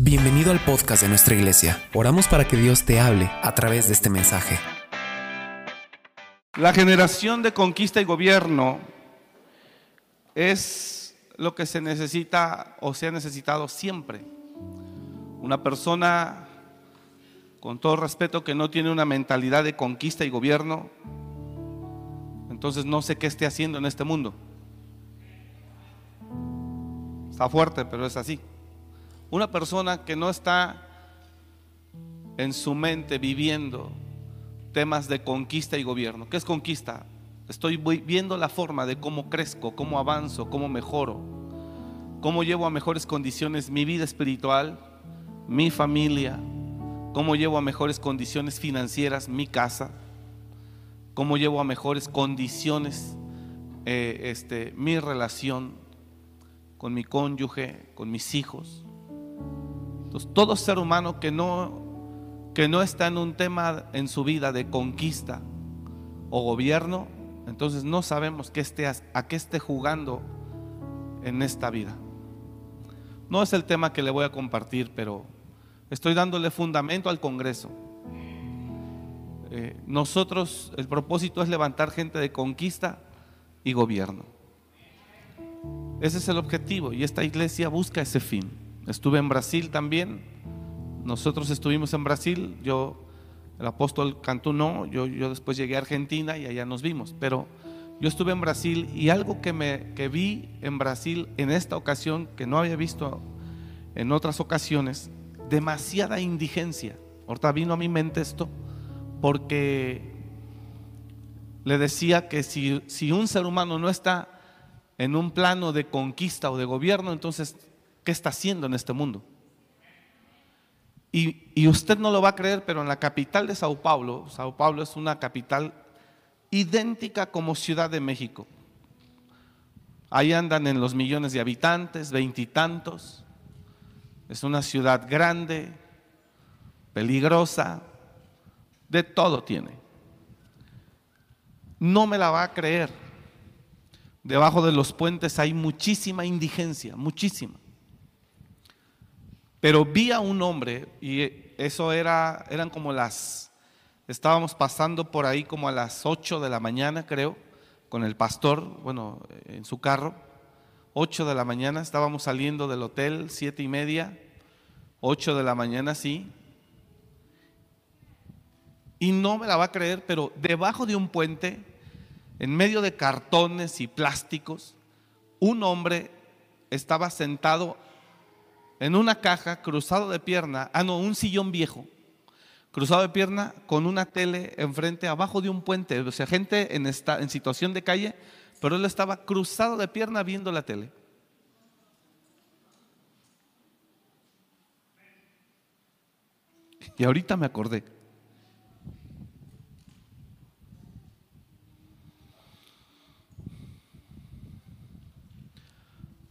Bienvenido al podcast de nuestra iglesia. Oramos para que Dios te hable a través de este mensaje. La generación de conquista y gobierno es lo que se necesita o se ha necesitado siempre. Una persona, con todo respeto, que no tiene una mentalidad de conquista y gobierno, entonces no sé qué esté haciendo en este mundo. Está fuerte, pero es así. Una persona que no está en su mente viviendo temas de conquista y gobierno. ¿Qué es conquista? Estoy viendo la forma de cómo crezco, cómo avanzo, cómo mejoro, cómo llevo a mejores condiciones mi vida espiritual, mi familia, cómo llevo a mejores condiciones financieras mi casa, cómo llevo a mejores condiciones eh, este, mi relación con mi cónyuge, con mis hijos. Entonces, todo ser humano que no, que no está en un tema en su vida de conquista o gobierno, entonces no sabemos a qué esté jugando en esta vida. No es el tema que le voy a compartir, pero estoy dándole fundamento al Congreso. Eh, nosotros, el propósito es levantar gente de conquista y gobierno. Ese es el objetivo y esta iglesia busca ese fin. Estuve en Brasil también. Nosotros estuvimos en Brasil. Yo, el apóstol Cantú no. Yo, yo después llegué a Argentina y allá nos vimos. Pero yo estuve en Brasil y algo que, me, que vi en Brasil en esta ocasión, que no había visto en otras ocasiones, demasiada indigencia. Ahorita vino a mi mente esto porque le decía que si, si un ser humano no está en un plano de conquista o de gobierno, entonces qué está haciendo en este mundo. Y, usted no lo va a creer, pero en la capital de Sao Paulo, Sao Paulo es una capital idéntica como Ciudad de México. Ahí andan en los millones de habitantes, veintitantos. Es una ciudad grande, peligrosa, de todo tiene. No me la va a creer. Debajo de los puentes hay muchísima indigencia, muchísima. Pero vi a un hombre y eso era, eran como las, estábamos pasando por ahí como a las 8 de la mañana, creo, con el pastor, bueno, en su carro. 8 de la mañana, estábamos saliendo del hotel, siete y media, 8 de la mañana, sí. Y no me la va a creer, pero debajo de un puente, en medio de cartones y plásticos, un hombre estaba sentado en una caja, cruzado de pierna, ah, no, un sillón viejo, cruzado de pierna con una tele enfrente, abajo de un puente, o sea, gente en, esta, en situación de calle, pero él estaba cruzado de pierna viendo la tele. Y ahorita me acordé.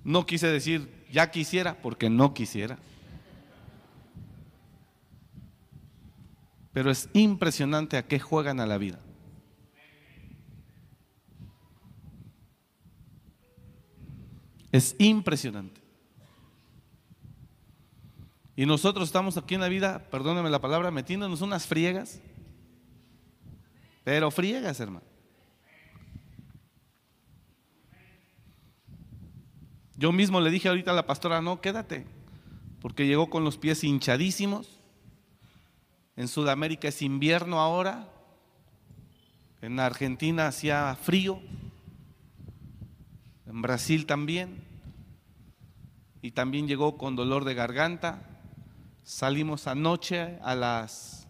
No quise decir ya quisiera porque no quisiera. Pero es impresionante a qué juegan a la vida. Es impresionante. Y nosotros estamos aquí en la vida, perdóneme la palabra, metiéndonos unas friegas. Pero friegas, hermano. Yo mismo le dije ahorita a la pastora, no, quédate, porque llegó con los pies hinchadísimos. En Sudamérica es invierno ahora, en Argentina hacía frío, en Brasil también, y también llegó con dolor de garganta. Salimos anoche a las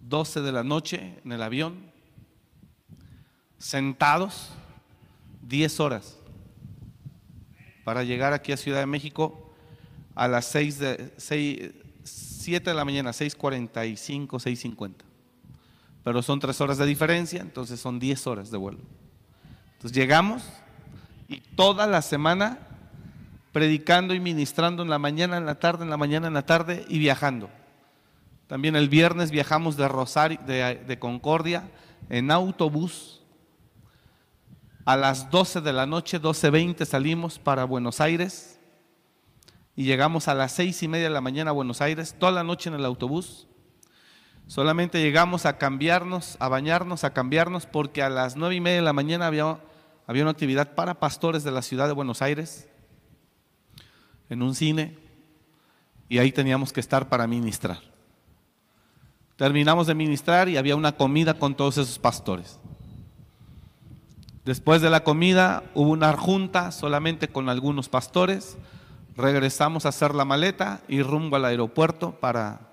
12 de la noche en el avión, sentados 10 horas para llegar aquí a Ciudad de México a las 6 de, 7 de la mañana, 6.45, 6.50. Pero son 3 horas de diferencia, entonces son 10 horas de vuelo. Entonces llegamos y toda la semana predicando y ministrando en la mañana, en la tarde, en la mañana, en la tarde y viajando. También el viernes viajamos de Rosario, de, de Concordia en autobús a las 12 de la noche, 12.20 salimos para Buenos Aires y llegamos a las seis y media de la mañana a Buenos Aires, toda la noche en el autobús. Solamente llegamos a cambiarnos, a bañarnos, a cambiarnos, porque a las nueve y media de la mañana había, había una actividad para pastores de la ciudad de Buenos Aires, en un cine, y ahí teníamos que estar para ministrar. Terminamos de ministrar y había una comida con todos esos pastores. Después de la comida hubo una junta solamente con algunos pastores. Regresamos a hacer la maleta y rumbo al aeropuerto para,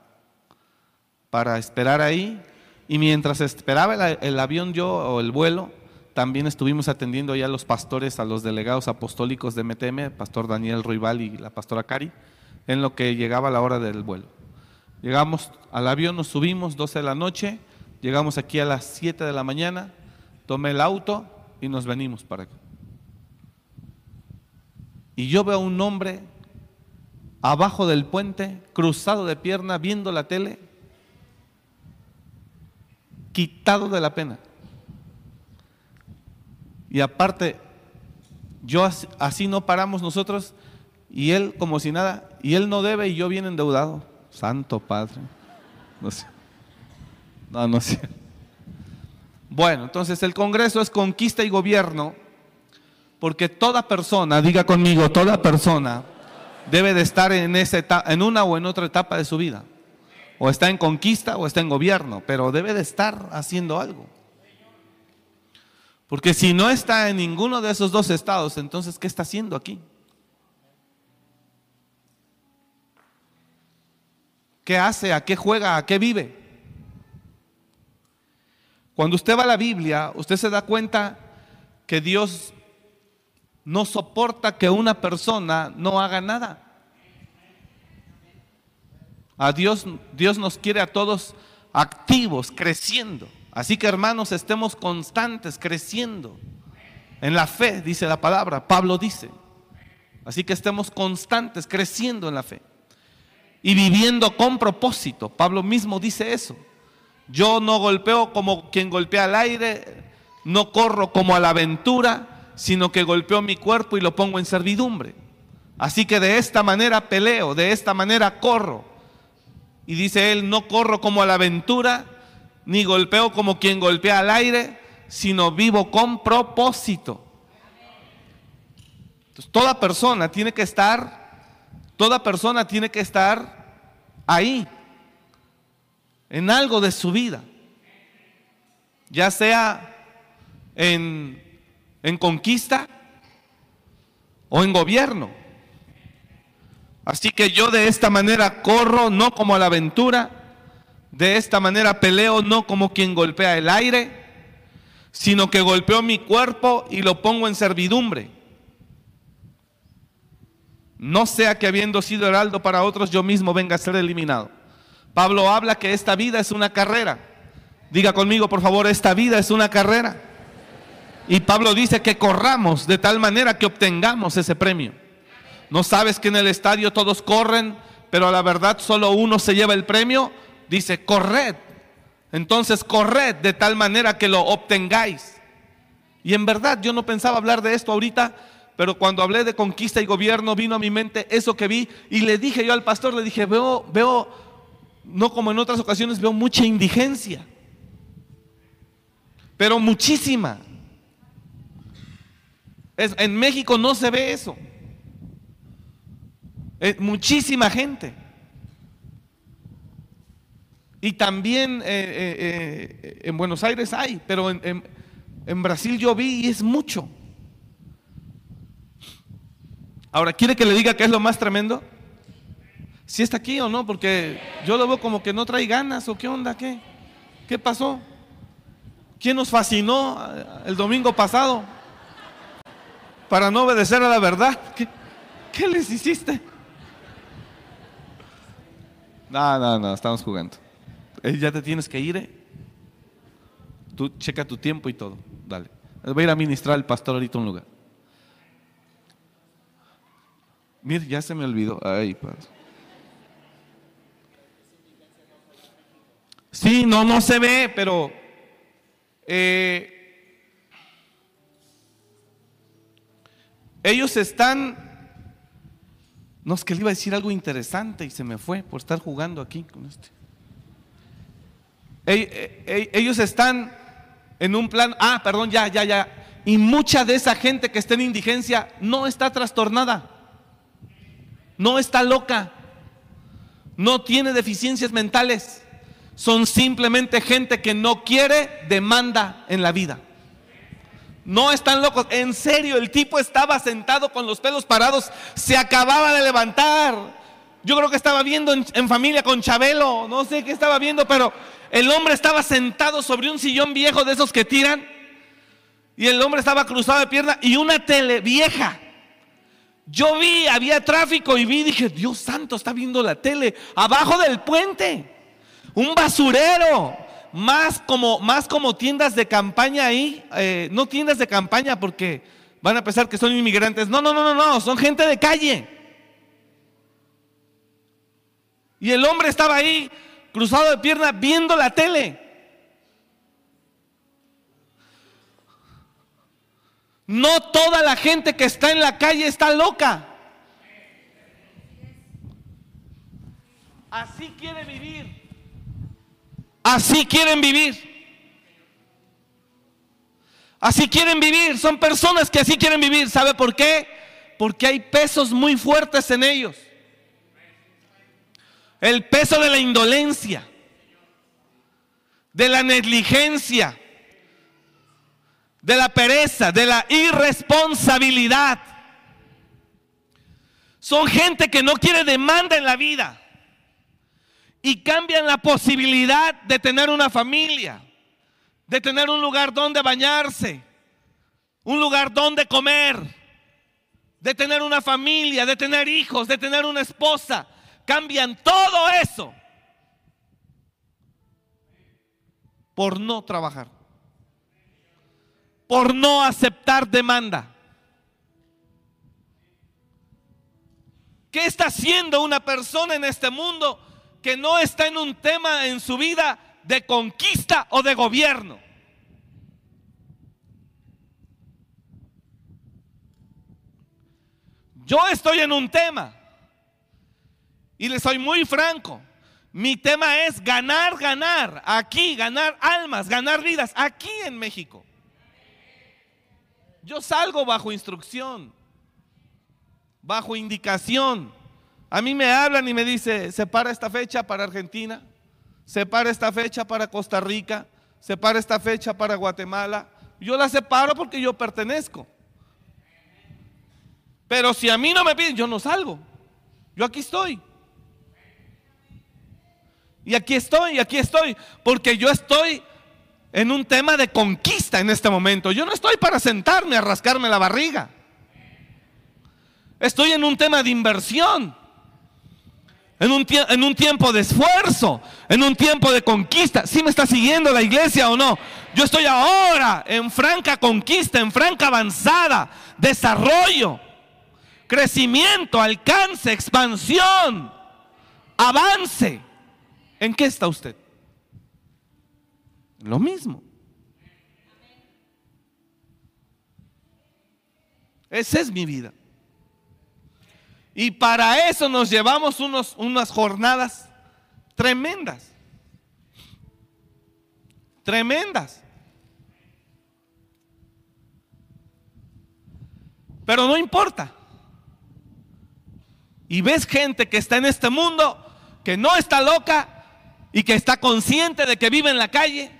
para esperar ahí. Y mientras esperaba el, avión yo o el vuelo, también estuvimos atendiendo ya a los pastores, a los delegados apostólicos de MTM, pastor Daniel Ruibal y la pastora Cari, en lo que llegaba la hora del vuelo. Llegamos al avión, nos subimos, 12 de la noche, llegamos aquí a las 7 de la mañana, tomé el auto, y nos venimos para acá. Y yo veo a un hombre abajo del puente, cruzado de pierna, viendo la tele, quitado de la pena. Y aparte, yo así, no paramos nosotros y él como si nada, y él no debe y yo bien endeudado. Santo Padre. No sé. No, no sé. Bueno, entonces el Congreso es conquista y gobierno, porque toda persona, diga conmigo, toda persona debe de estar en, esa etapa, en una o en otra etapa de su vida. O está en conquista o está en gobierno, pero debe de estar haciendo algo. Porque si no está en ninguno de esos dos estados, entonces, ¿qué está haciendo aquí? ¿Qué hace? ¿A qué juega? ¿A qué vive? Cuando usted va a la Biblia, usted se da cuenta que Dios no soporta que una persona no haga nada. A Dios, Dios nos quiere a todos activos, creciendo. Así que hermanos, estemos constantes, creciendo. En la fe, dice la palabra, Pablo dice. Así que estemos constantes, creciendo en la fe. Y viviendo con propósito. Pablo mismo dice eso. Yo no golpeo como quien golpea al aire, no corro como a la aventura, sino que golpeo mi cuerpo y lo pongo en servidumbre. Así que de esta manera peleo, de esta manera corro. Y dice él, no corro como a la aventura, ni golpeo como quien golpea al aire, sino vivo con propósito. Toda persona tiene que estar, toda persona tiene que estar ahí en algo de su vida, ya sea en, en conquista o en gobierno. Así que yo de esta manera corro no como a la aventura, de esta manera peleo no como quien golpea el aire, sino que golpeo mi cuerpo y lo pongo en servidumbre. No sea que habiendo sido heraldo para otros yo mismo venga a ser eliminado. Pablo habla que esta vida es una carrera. Diga conmigo, por favor, esta vida es una carrera. Y Pablo dice que corramos de tal manera que obtengamos ese premio. ¿No sabes que en el estadio todos corren, pero a la verdad solo uno se lleva el premio? Dice, corred. Entonces, corred de tal manera que lo obtengáis. Y en verdad yo no pensaba hablar de esto ahorita, pero cuando hablé de conquista y gobierno vino a mi mente eso que vi y le dije yo al pastor, le dije, veo, veo no como en otras ocasiones, veo mucha indigencia. Pero muchísima. en México no se ve eso. muchísima gente. Y también eh, eh, eh, en Buenos Aires hay, pero en, en Brasil yo vi y es mucho. Ahora, ¿quiere que le diga qué es lo más tremendo? Si está aquí o no, porque yo lo veo como que no trae ganas o qué onda, qué, qué pasó. ¿Quién nos fascinó eh, el domingo pasado para no obedecer a la verdad? ¿Qué, les hiciste? No, no, no, estamos jugando. Eh, ya te tienes que ir, ¿eh? Tú checa tu tiempo y todo. Dale. Voy a ir a ministrar al pastor ahorita un lugar. Mire, ya se me olvidó. Ay, padre. Sí, no, no se ve, pero eh, ellos están No, es que le iba a decir algo interesante y se me fue por estar jugando aquí con este. Ellos están en un plan, ah, perdón, ya, ya, ya. Y mucha de esa gente que está en indigencia no está trastornada, no está loca, no tiene deficiencias mentales. Son simplemente gente que no quiere demanda en la vida. No están locos. En serio, el tipo estaba sentado con los pelos parados. Se acababa de levantar. Yo creo que estaba viendo en, familia con Chabelo. No sé qué estaba viendo, pero el hombre estaba sentado sobre un sillón viejo de esos que tiran. Y el hombre estaba cruzado de pierna y una tele vieja. Yo vi, había tráfico y vi, dije, Dios santo, está viendo la tele abajo del puente. Un basurero más como, más como tiendas de campaña ahí, eh, no tiendas de campaña porque van a pensar que son inmigrantes. No, no, no, no, no, son gente de calle. Y el hombre estaba ahí, cruzado de pierna, viendo la tele. No toda la gente que está en la calle está loca. Así quiere vivir. Así quieren vivir. Así quieren vivir. Son personas que así quieren vivir. ¿Sabe por qué? Porque hay pesos muy fuertes en ellos. El peso de la indolencia, de la negligencia, de la pereza, de la irresponsabilidad. Son gente que no quiere demanda en la vida y cambian la posibilidad de tener una familia, de tener un lugar donde bañarse, un lugar donde comer, de tener una familia, de tener hijos, de tener una esposa. Cambian todo eso por no trabajar, por no aceptar demanda. ¿Qué está haciendo una persona en este mundo? Que no está en un tema en su vida de conquista o de gobierno. Yo estoy en un tema y le soy muy franco. Mi tema es ganar, ganar, aquí, ganar almas, ganar vidas, aquí en México. Yo salgo bajo instrucción, bajo indicación. A mí me hablan y me dice, separa esta fecha para Argentina, separa esta fecha para Costa Rica, separa esta fecha para Guatemala. Yo la separo porque yo pertenezco. Pero si a mí no me piden, yo no salgo. Yo aquí estoy. Y aquí estoy, y aquí estoy, porque yo estoy en un tema de conquista en este momento. Yo no estoy para sentarme a rascarme la barriga. Estoy en un tema de inversión en un, en un, tiempo de esfuerzo, en un tiempo de conquista. ¿Sí me está siguiendo la iglesia o no? Yo estoy ahora en franca conquista, en franca avanzada, desarrollo, crecimiento, alcance, expansión, avance. ¿En qué está usted? Lo mismo. Esa es mi vida. Y para eso nos llevamos unos, unas jornadas tremendas. Tremendas. Pero no importa. Y ves gente que está en este mundo, que no está loca y que está consciente de que vive en la calle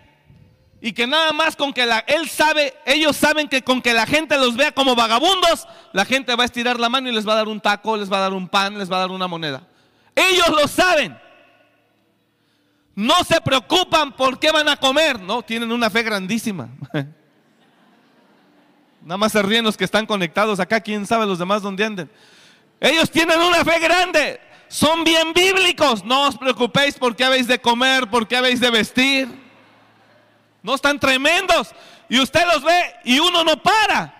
y que nada más con que la, él sabe, ellos saben que con que la gente los vea como vagabundos, la gente va a estirar la mano y les va a dar un taco, les va a dar un pan, les va a dar una moneda. Ellos lo saben. No se preocupan por qué van a comer, no, tienen una fe grandísima. Nada más se ríen los que están conectados acá, quién sabe los demás dónde anden. Ellos tienen una fe grande, son bien bíblicos. No os preocupéis por qué habéis de comer, por qué habéis de vestir. No están tremendos. Y usted los ve y uno no para.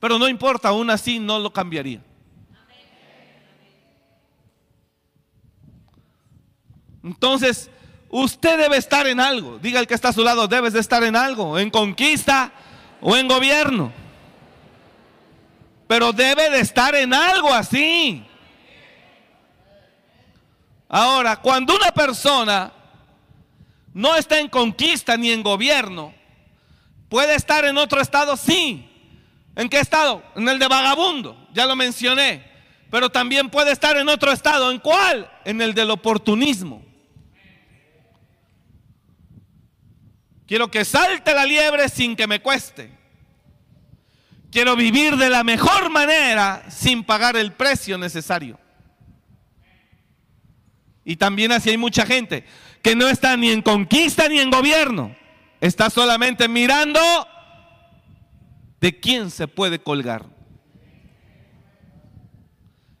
Pero no importa, aún así no lo cambiaría. Entonces, usted debe estar en algo. Diga el que está a su lado, debes de estar en algo, en conquista o en gobierno. pero debe de estar en algo así. Ahora, cuando una persona no está en conquista ni en gobierno, puede estar en otro estado, sí. ¿En qué estado? En el de vagabundo, ya lo mencioné. Pero también puede estar en otro estado. ¿En cuál? En el del oportunismo. Quiero que salte la liebre sin que me cueste. Quiero vivir de la mejor manera sin pagar el precio necesario. Y también así hay mucha gente que no está ni en conquista ni en gobierno. Está solamente mirando de quién se puede colgar.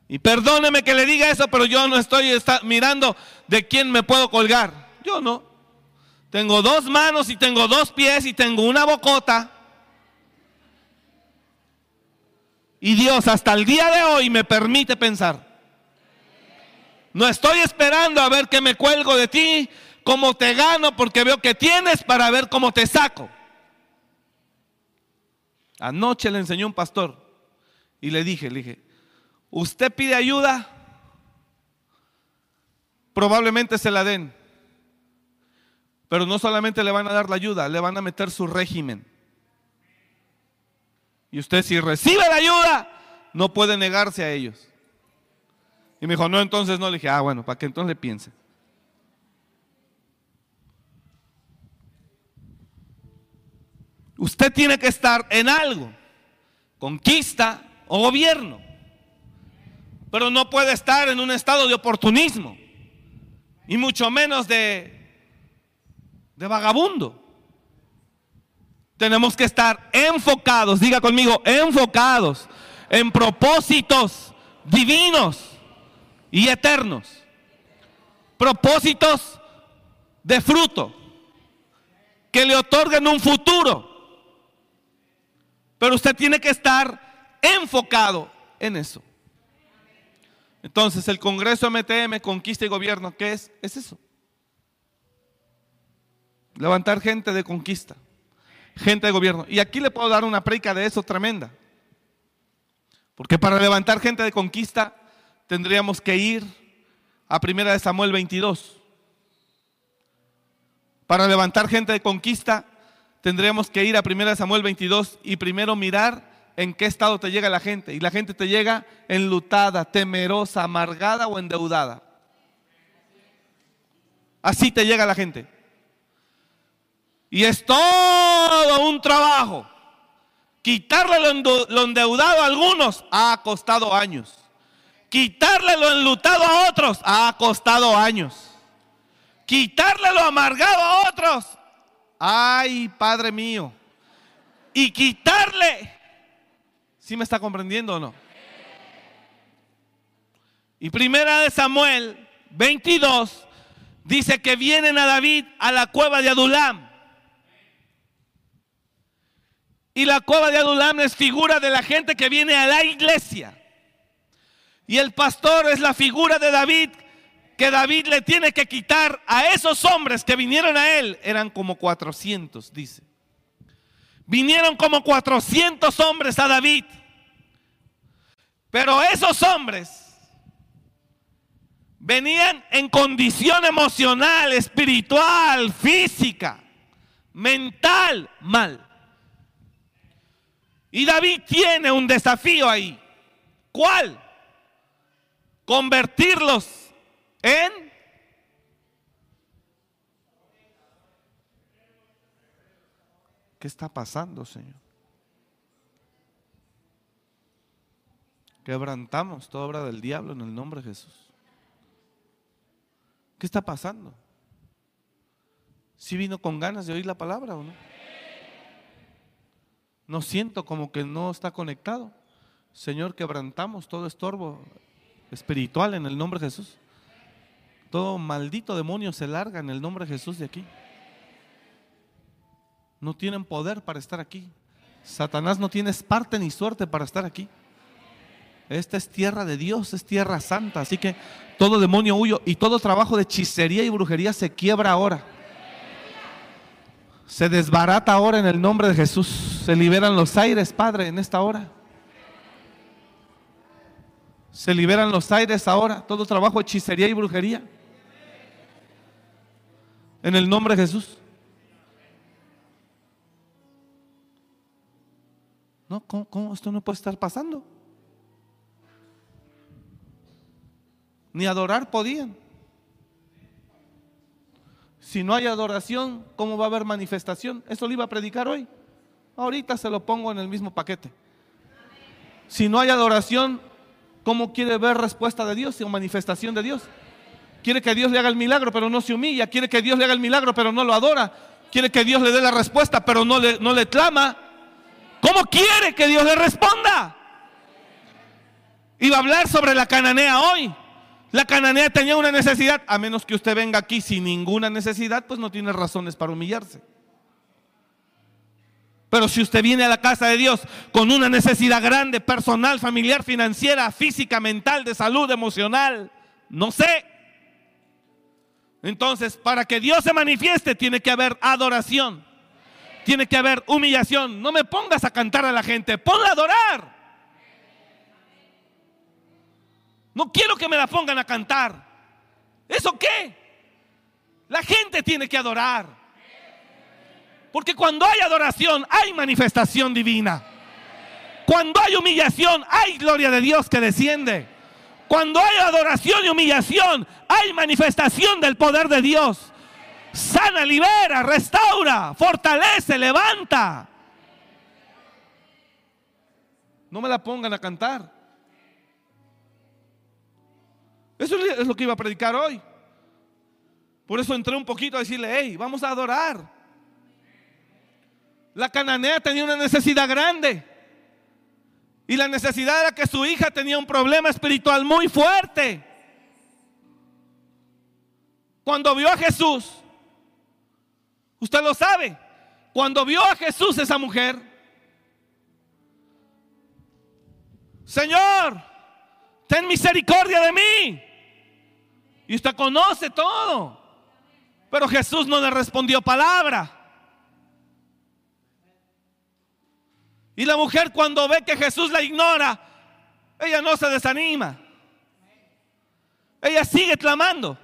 Y perdóneme que le diga eso, pero yo no estoy mirando de quién me puedo colgar. Yo no. Tengo dos manos y tengo dos pies y tengo una bocota. Y Dios hasta el día de hoy me permite pensar. No estoy esperando a ver qué me cuelgo de ti, cómo te gano, porque veo que tienes para ver cómo te saco. Anoche le enseñó un pastor y le dije, le dije, usted pide ayuda, probablemente se la den. Pero no solamente le van a dar la ayuda, le van a meter su régimen. Y usted si recibe la ayuda, no puede negarse a ellos. Y me dijo, no, entonces no. Le dije, ah, bueno, para que entonces le piense. Usted tiene que estar en algo, conquista o gobierno. Pero no puede estar en un estado de oportunismo. Y mucho menos de de vagabundo. Tenemos que estar enfocados, diga conmigo, enfocados en propósitos divinos y eternos. Propósitos de fruto que le otorguen un futuro. Pero usted tiene que estar enfocado en eso. Entonces el Congreso MTM, Conquista y Gobierno, ¿qué es? Es eso. Levantar gente de conquista, gente de gobierno. Y aquí le puedo dar una preca de eso tremenda. Porque para levantar gente de conquista tendríamos que ir a primera de Samuel 22. Para levantar gente de conquista tendríamos que ir a primera de Samuel 22 y primero mirar en qué estado te llega la gente. Y la gente te llega enlutada, temerosa, amargada o endeudada. Así te llega la gente. Y es todo un trabajo. Quitarle lo endeudado a algunos ha costado años. Quitarle lo enlutado a otros ha costado años. Quitarle lo amargado a otros. Ay, Padre mío. Y quitarle. ¿Sí me está comprendiendo o no? Y primera de Samuel 22 dice que vienen a David a la cueva de Adulam. Y la cueva de Adulam es figura de la gente que viene a la iglesia. Y el pastor es la figura de David que David le tiene que quitar a esos hombres que vinieron a él. Eran como 400, dice. Vinieron como 400 hombres a David. Pero esos hombres venían en condición emocional, espiritual, física, mental, mal. Y David tiene un desafío ahí. ¿Cuál? Convertirlos en... ¿Qué está pasando, Señor? Quebrantamos toda obra del diablo en el nombre de Jesús. ¿Qué está pasando? ¿Si vino con ganas de oír la palabra o no? No siento como que no está conectado. Señor, quebrantamos todo estorbo espiritual en el nombre de Jesús. Todo maldito demonio se larga en el nombre de Jesús de aquí. No tienen poder para estar aquí. Satanás no tiene parte ni suerte para estar aquí. Esta es tierra de Dios, es tierra santa. Así que todo demonio huyo y todo trabajo de hechicería y brujería se quiebra ahora. Se desbarata ahora en el nombre de Jesús. Se liberan los aires, Padre, en esta hora. Se liberan los aires ahora, todo trabajo, hechicería y brujería. En el nombre de Jesús. No, ¿cómo, cómo? Esto no puede estar pasando. Ni adorar podían. Si no hay adoración, ¿cómo va a haber manifestación? Eso lo iba a predicar hoy. Ahorita se lo pongo en el mismo paquete. Si no hay adoración, ¿cómo quiere ver respuesta de Dios o manifestación de Dios? Quiere que Dios le haga el milagro, pero no se humilla. Quiere que Dios le haga el milagro, pero no lo adora. Quiere que Dios le dé la respuesta, pero no le, no le clama. ¿Cómo quiere que Dios le responda? Iba a hablar sobre la cananea hoy. La cananea tenía una necesidad, a menos que usted venga aquí sin ninguna necesidad, pues no tiene razones para humillarse. Pero si usted viene a la casa de Dios con una necesidad grande, personal, familiar, financiera, física, mental, de salud, emocional, no sé. Entonces, para que Dios se manifieste, tiene que haber adoración. Tiene que haber humillación. No me pongas a cantar a la gente, ponla a adorar. No quiero que me la pongan a cantar. ¿Eso qué? La gente tiene que adorar. Porque cuando hay adoración hay manifestación divina. Cuando hay humillación hay gloria de Dios que desciende. Cuando hay adoración y humillación hay manifestación del poder de Dios. Sana, libera, restaura, fortalece, levanta. No me la pongan a cantar. Eso es lo que iba a predicar hoy. Por eso entré un poquito a decirle, hey, vamos a adorar. La cananea tenía una necesidad grande. Y la necesidad era que su hija tenía un problema espiritual muy fuerte. Cuando vio a Jesús, usted lo sabe, cuando vio a Jesús esa mujer, Señor, ten misericordia de mí. Y usted conoce todo. Pero Jesús no le respondió palabra. Y la mujer cuando ve que Jesús la ignora, ella no se desanima. Ella sigue clamando.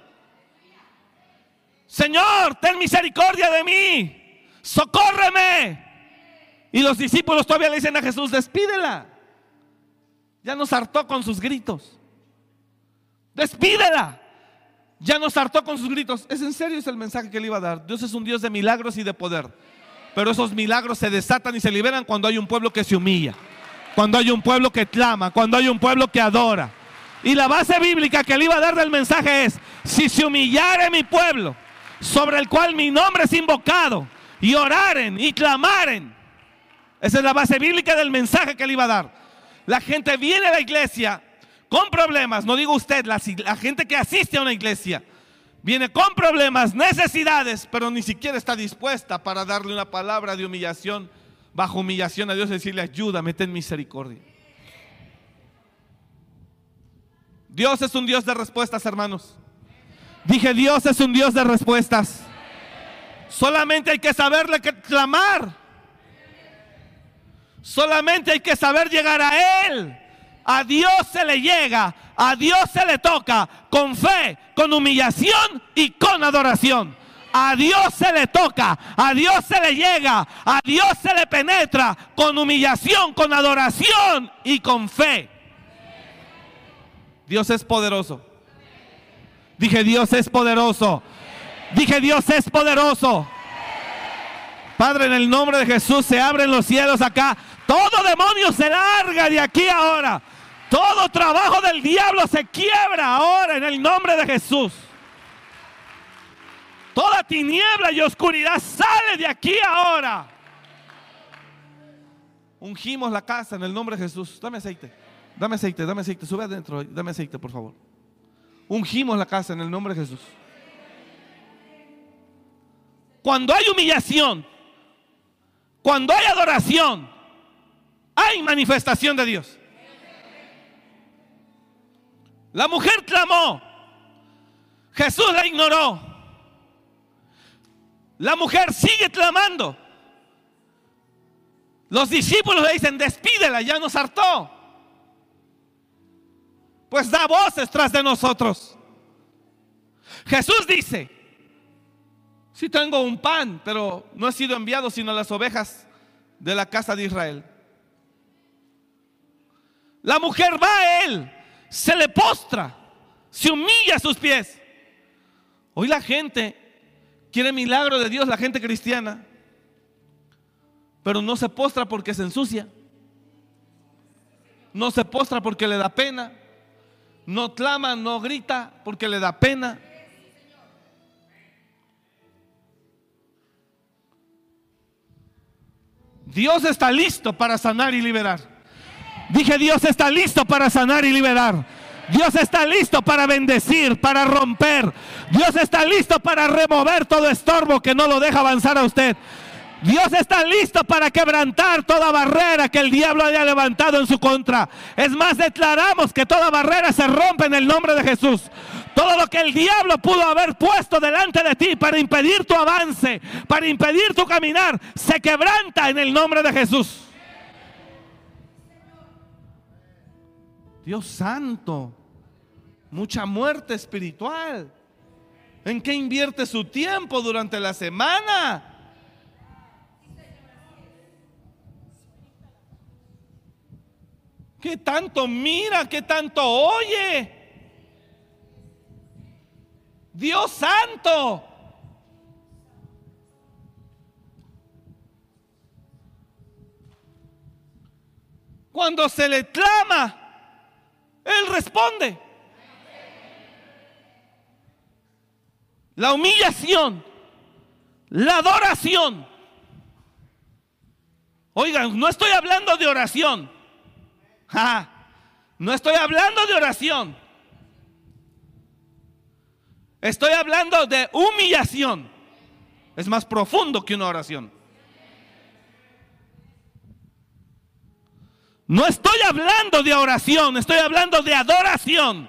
Señor, ten misericordia de mí. Socórreme. Y los discípulos todavía le dicen a Jesús, despídela. Ya nos hartó con sus gritos. Despídela. Ya nos hartó con sus gritos. Es en serio es el mensaje que le iba a dar. Dios es un Dios de milagros y de poder. Pero esos milagros se desatan y se liberan cuando hay un pueblo que se humilla. Cuando hay un pueblo que clama. Cuando hay un pueblo que adora. Y la base bíblica que le iba a dar del mensaje es, si se humillare mi pueblo, sobre el cual mi nombre es invocado, y oraren y clamaren. Esa es la base bíblica del mensaje que le iba a dar. La gente viene a la iglesia con problemas, no digo usted, la, gente que asiste a una iglesia, viene con problemas, necesidades, pero ni siquiera está dispuesta para darle una palabra de humillación, bajo humillación a Dios, decirle, ayúdame, ten misericordia. Dios es un Dios de respuestas, hermanos. Dije, Dios es un Dios de respuestas. Solamente hay que saberle que clamar. Solamente hay que saber llegar a Él. A Dios se le llega, a Dios se le toca con fe, con humillación y con adoración. A Dios se le toca, a Dios se le llega, a Dios se le penetra con humillación, con adoración y con fe. Dios es poderoso. Dije, Dios es poderoso. Dije, Dios es poderoso. Padre, en el nombre de Jesús se abren los cielos acá. Todo demonio se larga de aquí ahora. Todo trabajo del diablo se quiebra ahora en el nombre de Jesús. Toda tiniebla y oscuridad sale de aquí ahora. Ungimos la casa en el nombre de Jesús. Dame aceite. Dame aceite, dame aceite. Sube adentro. Dame aceite, por favor. Ungimos la casa en el nombre de Jesús. Cuando hay humillación, cuando hay adoración, hay manifestación de Dios. La mujer clamó. Jesús la ignoró. La mujer sigue clamando. Los discípulos le dicen, despídela, ya nos hartó. Pues da voces tras de nosotros. Jesús dice, si tengo un pan, pero no he sido enviado sino las ovejas de la casa de Israel. La mujer va a él, se le postra, se humilla a sus pies. Hoy la gente quiere milagro de Dios, la gente cristiana, pero no se postra porque se ensucia. No se postra porque le da pena. No clama, no grita porque le da pena. Dios está listo para sanar y liberar. Dije, Dios está listo para sanar y liberar. Dios está listo para bendecir, para romper. Dios está listo para remover todo estorbo que no lo deja avanzar a usted. Dios está listo para quebrantar toda barrera que el diablo haya levantado en su contra. Es más, declaramos que toda barrera se rompe en el nombre de Jesús. Todo lo que el diablo pudo haber puesto delante de ti para impedir tu avance, para impedir tu caminar, se quebranta en el nombre de Jesús. Dios santo, mucha muerte espiritual. ¿En qué invierte su tiempo durante la semana? ¿Qué tanto mira? ¿Qué tanto oye? Dios santo. Cuando se le clama, Él responde. La humillación, la adoración. Oigan, no estoy hablando de oración. no estoy hablando de oración. Estoy hablando de humillación. Es más profundo que una oración. No estoy hablando de oración, estoy hablando de adoración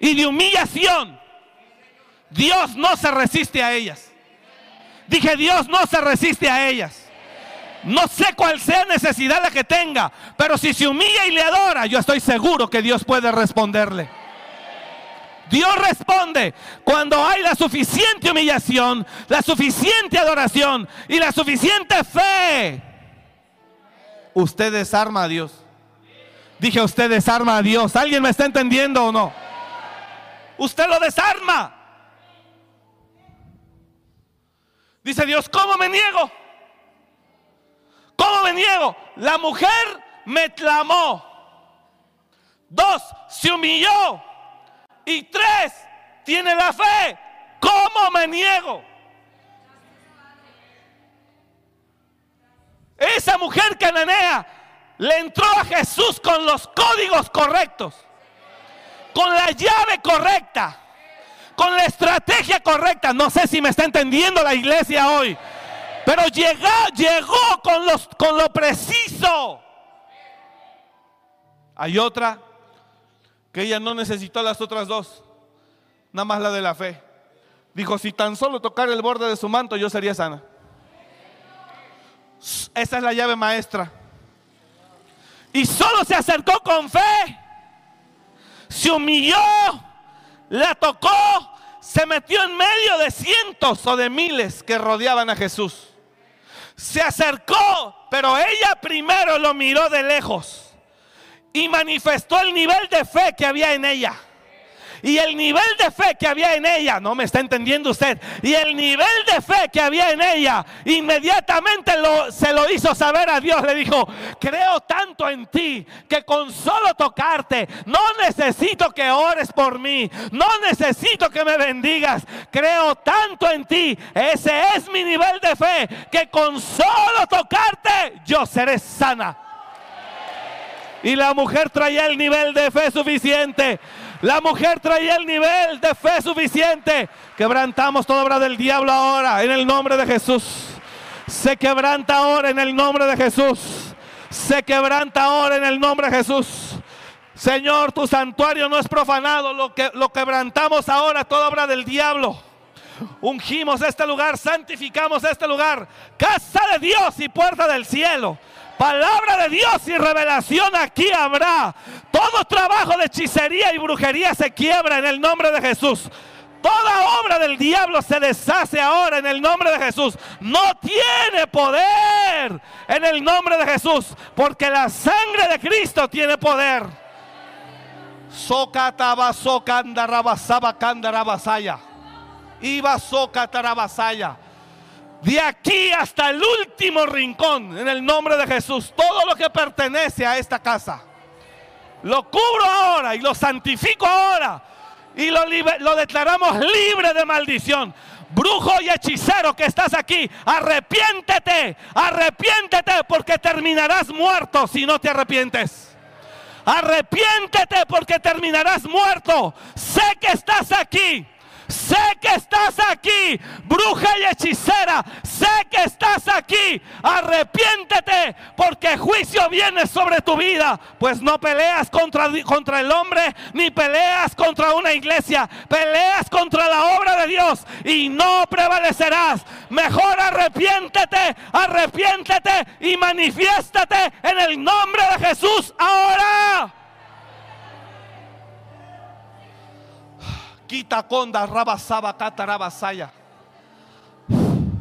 y de humillación. Dios no se resiste a ellas. Dije, Dios no se resiste a ellas. No sé cuál sea necesidad la que tenga, pero si se humilla y le adora, yo estoy seguro que Dios puede responderle. Dios responde cuando hay la suficiente humillación, la suficiente adoración y la suficiente fe. Usted desarma a Dios. Dije, usted desarma a Dios. ¿Alguien me está entendiendo o no? Usted lo desarma. Dice Dios, ¿cómo me niego? ¿Cómo me niego? La mujer me clamó. Dos, se humilló. Y tres, tiene la fe. ¿Cómo me niego? Esa mujer cananea le entró a Jesús con los códigos correctos, con la llave correcta, con la estrategia correcta. No sé si me está entendiendo la iglesia hoy, pero llegó, con, los, con lo preciso. Hay otra que ella no necesitó las otras dos, nada más la de la fe. Dijo, si tan solo tocar el borde de su manto, yo sería sana. Esa es la llave maestra. Y solo se acercó con fe. Se humilló, la tocó, se metió en medio de cientos o de miles que rodeaban a Jesús. Se acercó, pero ella primero lo miró de lejos y manifestó el nivel de fe que había en ella. Y el nivel de fe que había en ella, no me está entendiendo usted, y el nivel de fe que había en ella, inmediatamente se lo hizo saber a Dios. Le dijo, creo tanto en ti que con solo tocarte, no necesito que ores por mí, no necesito que me bendigas, creo tanto en ti, ese es mi nivel de fe, que con solo tocarte yo seré sana. Y la mujer traía el nivel de fe suficiente. La mujer traía el nivel de fe suficiente. Quebrantamos toda obra del diablo ahora en el nombre de Jesús. Se quebranta ahora en el nombre de Jesús. Se quebranta ahora en el nombre de Jesús. Señor, tu santuario no es profanado. Lo, que, lo quebrantamos ahora, toda obra del diablo. Ungimos este lugar, santificamos este lugar. Casa de Dios y puerta del cielo Palabra de Dios y revelación aquí habrá. Todo trabajo de hechicería y brujería se quiebra en el nombre de Jesús. Toda obra del diablo se deshace ahora en el nombre de Jesús. No tiene poder en el nombre de Jesús. Porque la sangre de Cristo tiene poder. Socataba socandarabasaba candarabasaya. Iba socatarabasaya. De aquí hasta el último rincón, en el nombre de Jesús, todo lo que pertenece a esta casa, lo cubro ahora y lo santifico ahora y lo, lo declaramos libre de maldición. Brujo y hechicero que estás aquí, arrepiéntete, arrepiéntete porque terminarás muerto si no te arrepientes. Arrepiéntete porque terminarás muerto. Sé que estás aquí Sé que estás aquí, bruja y hechicera. Sé que estás aquí. Arrepiéntete porque juicio viene sobre tu vida. Pues no peleas contra, contra el hombre ni peleas contra una iglesia. Peleas contra la obra de Dios y no prevalecerás. Mejor arrepiéntete, arrepiéntete y manifiéstate en el nombre de Jesús ahora. Quita conda rabasaba catarabasaya.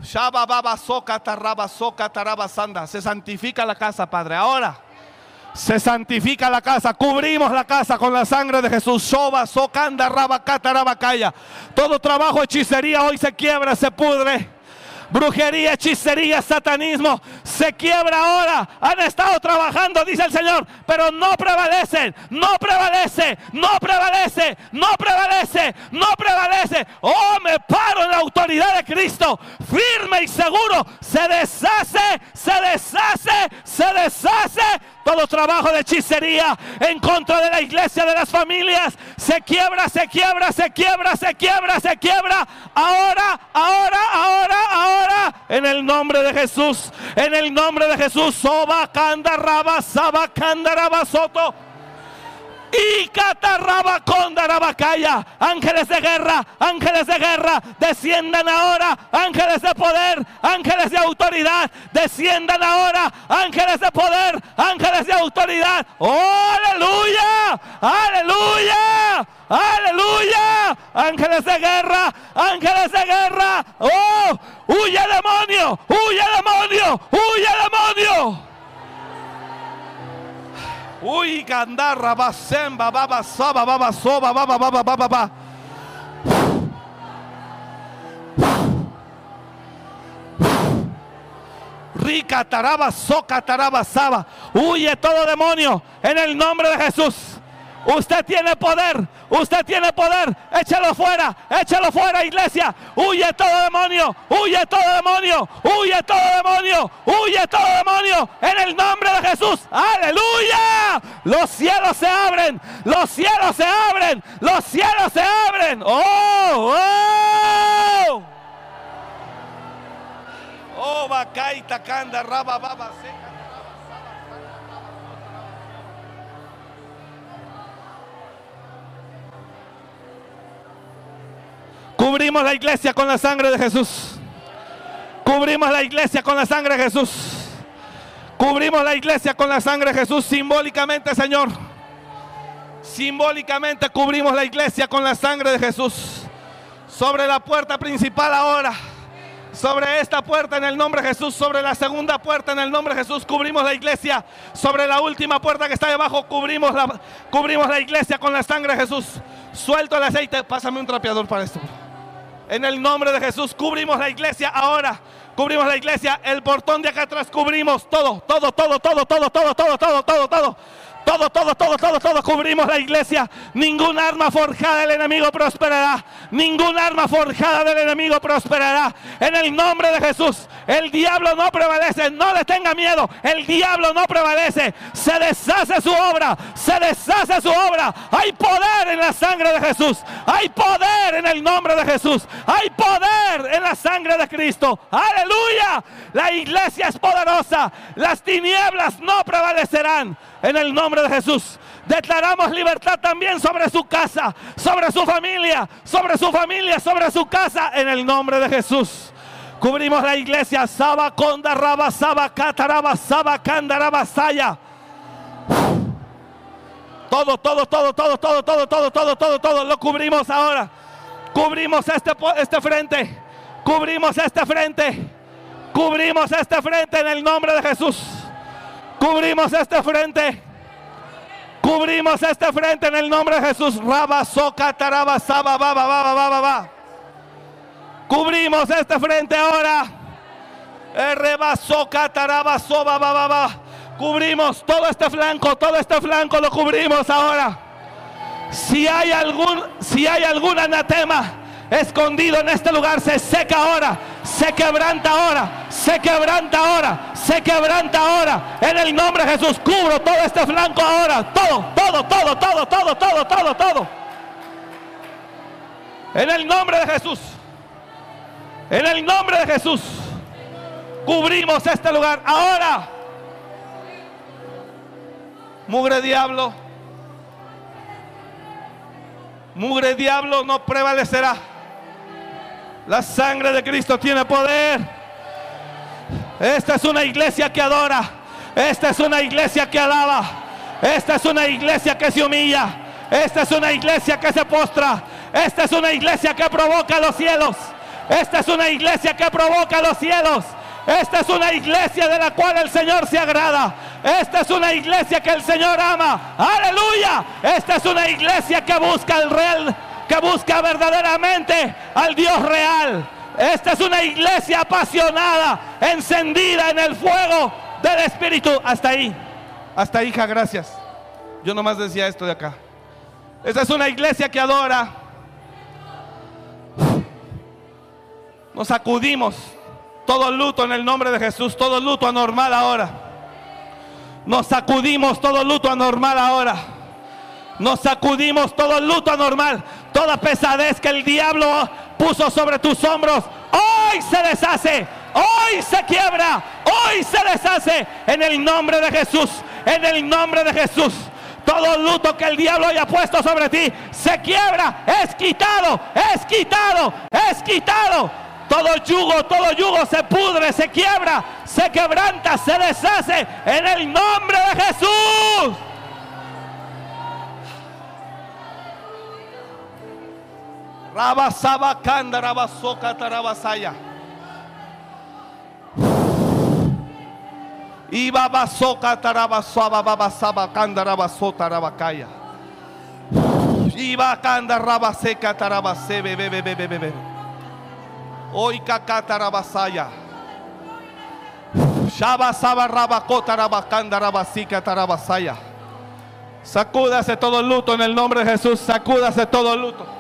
Shaba baba soca taraba soca. Se santifica la casa, Padre. Ahora se santifica la casa. Cubrimos la casa con la sangre de Jesús. Todo trabajo, hechicería hoy se quiebra, se pudre brujería, hechicería, satanismo, se quiebra ahora. Han estado trabajando, dice el Señor, pero no prevalecen, no prevalece, no prevalece, no prevalece, no prevalece. Oh, me paro en la autoridad de Cristo, firme y seguro, se deshace, se deshace, se deshace todo trabajo de hechicería en contra de la iglesia, de las familias, se quiebra, se quiebra, se quiebra, se quiebra, se quiebra. Ahora, ahora, ahora, ahora, en el nombre de Jesús, en el nombre de Jesús, soba, canda, raba, saba, canda, soto. Y catarrabacondarabacaya. Ángeles de guerra, ángeles de guerra, desciendan ahora. Ángeles de poder, ángeles de autoridad, desciendan ahora. Ángeles de poder, ángeles de autoridad. ¡Oh, aleluya! ¡Aleluya! ¡Aleluya! Ángeles de guerra, ángeles de guerra. ¡Oh! ¡Huye demonio! ¡Huye demonio! ¡Huye demonio! Uy, candarra, basemba, baba, soba, baba, soba, baba, baba, baba, baba. Rica taraba, soca taraba, saba. Huye todo demonio en el nombre de Jesús. Usted tiene poder, usted tiene poder. Échalo fuera, échalo fuera, iglesia. Huye todo demonio, huye todo demonio, huye todo demonio, huye todo demonio. En el nombre de Jesús, aleluya. Los cielos se abren, los cielos se abren, los cielos se abren. Oh, oh. Oh, vacaita, canda, raba, baba, seca. Cubrimos la iglesia con la sangre de Jesús. Cubrimos la iglesia con la sangre de Jesús. Cubrimos la iglesia con la sangre de Jesús simbólicamente, Señor. Simbólicamente cubrimos la iglesia con la sangre de Jesús. Sobre la puerta principal ahora. Sobre esta puerta en el nombre de Jesús. Sobre la segunda puerta en el nombre de Jesús. Cubrimos la iglesia. Sobre la última puerta que está debajo. Cubrimos la, cubrimos la iglesia con la sangre de Jesús. Suelto el aceite. Pásame un trapeador para esto. En el nombre de Jesús cubrimos la iglesia ahora. Cubrimos la iglesia, el portón de acá atrás cubrimos todo, todo, todo, todo, todo, todo, todo, todo, todo, todo. Todo, todo, todo, todo, todo cubrimos la iglesia. Ningún arma forjada del enemigo prosperará. Ningún arma forjada del enemigo prosperará. En el nombre de Jesús, el diablo no prevalece. No le tenga miedo. El diablo no prevalece. Se deshace su obra. Se deshace su obra. Hay poder en la sangre de Jesús. Hay poder en el nombre de Jesús. Hay poder en la sangre de Cristo. Aleluya. La iglesia es poderosa. Las tinieblas no prevalecerán en el nombre de Jesús. Declaramos libertad también sobre su casa, sobre su familia, sobre su familia, sobre su casa, en el nombre de Jesús. Cubrimos la iglesia. Saba conda raba saba cataraba saba candaraba saya. Todo, todo, todo, todo, todo, todo, todo, todo, todo, todo. Lo cubrimos ahora. Cubrimos este, este frente. Cubrimos este frente. Cubrimos este frente en el nombre de Jesús. Cubrimos este frente. Cubrimos este frente en el nombre de Jesús. Cubrimos este frente ahora. Cubrimos todo este flanco, todo este flanco lo cubrimos ahora. Si hay algún, si hay algún anatema escondido en este lugar, se seca ahora, se quebranta ahora, se quebranta ahora, se quebranta ahora. En el nombre de Jesús, cubro todo este flanco ahora. Todo, todo, todo, todo, todo, todo, todo, todo. En el nombre de Jesús. En el nombre de Jesús. Cubrimos este lugar. Ahora. Mugre diablo. Mugre diablo no prevalecerá. La sangre de Cristo tiene poder. Esta es una iglesia que adora. Esta es una iglesia que alaba. Esta es una iglesia que se humilla. Esta es una iglesia que se postra. Esta es una iglesia que provoca los cielos. Esta es una iglesia que provoca los cielos. Esta es una iglesia de la cual el Señor se agrada. Esta es una iglesia que el Señor ama. Aleluya. Esta es una iglesia que busca el real, que busca verdaderamente al Dios real. Esta es una iglesia apasionada, encendida en el fuego del Espíritu. Hasta ahí. Hasta ahí, hija, gracias. Yo nomás decía esto de acá. Esta es una iglesia que adora. Nos sacudimos todo luto en el nombre de Jesús, todo luto anormal ahora. Nos sacudimos todo luto anormal ahora. Nos sacudimos todo luto anormal. Toda pesadez que el diablo puso sobre tus hombros, hoy se deshace. Hoy se quiebra. Hoy se deshace. En el nombre de Jesús. En el nombre de Jesús. Todo luto que el diablo haya puesto sobre ti se quiebra. Es quitado. Es quitado. Es quitado. Todo yugo, todo yugo se pudre, se quiebra, se quebranta, se deshace en el nombre de Jesús. Rabasabacanda, rabasoca, tarabasaya. Y babasoca, tarabasaba, babasabacanda, rabasota, rabacaya. Y bacanda, rabaseca, tarabase, bebe, bebe, bebe, bebe. Hoy caca, tarabasaya. Shabasaba, rabacota, rabacanda, rabasica, tarabasaya. Sacúdase todo el luto en el nombre de Jesús. Sacúdase todo el luto.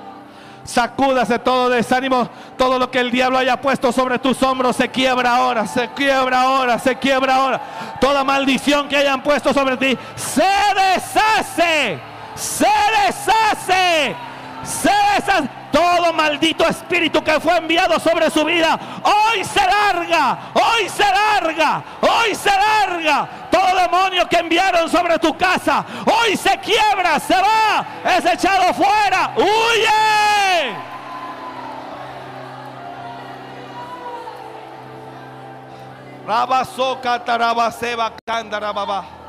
Sacúdase todo desánimo. Todo lo que el diablo haya puesto sobre tus hombros se quiebra ahora. Se quiebra ahora. Se quiebra ahora. Toda maldición que hayan puesto sobre ti se deshace. Se deshace. Se deshace. Todo maldito espíritu que fue enviado sobre su vida, hoy se larga, hoy se larga, hoy se larga. Todo demonio que enviaron sobre tu casa, hoy se quiebra, se va, es echado fuera, huye. Rabasoka tarabaseba kandarababa.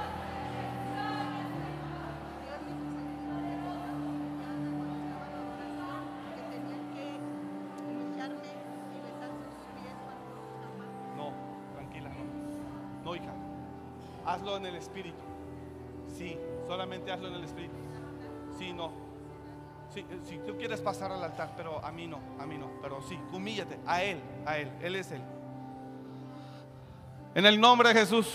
Hazlo en el espíritu. Sí, solamente hazlo en el espíritu. Sí, no. Sí, si tú quieres pasar al altar, pero a mí no, a mí no. Pero sí, humíllate. A Él, a Él. Él es Él. En el nombre de Jesús,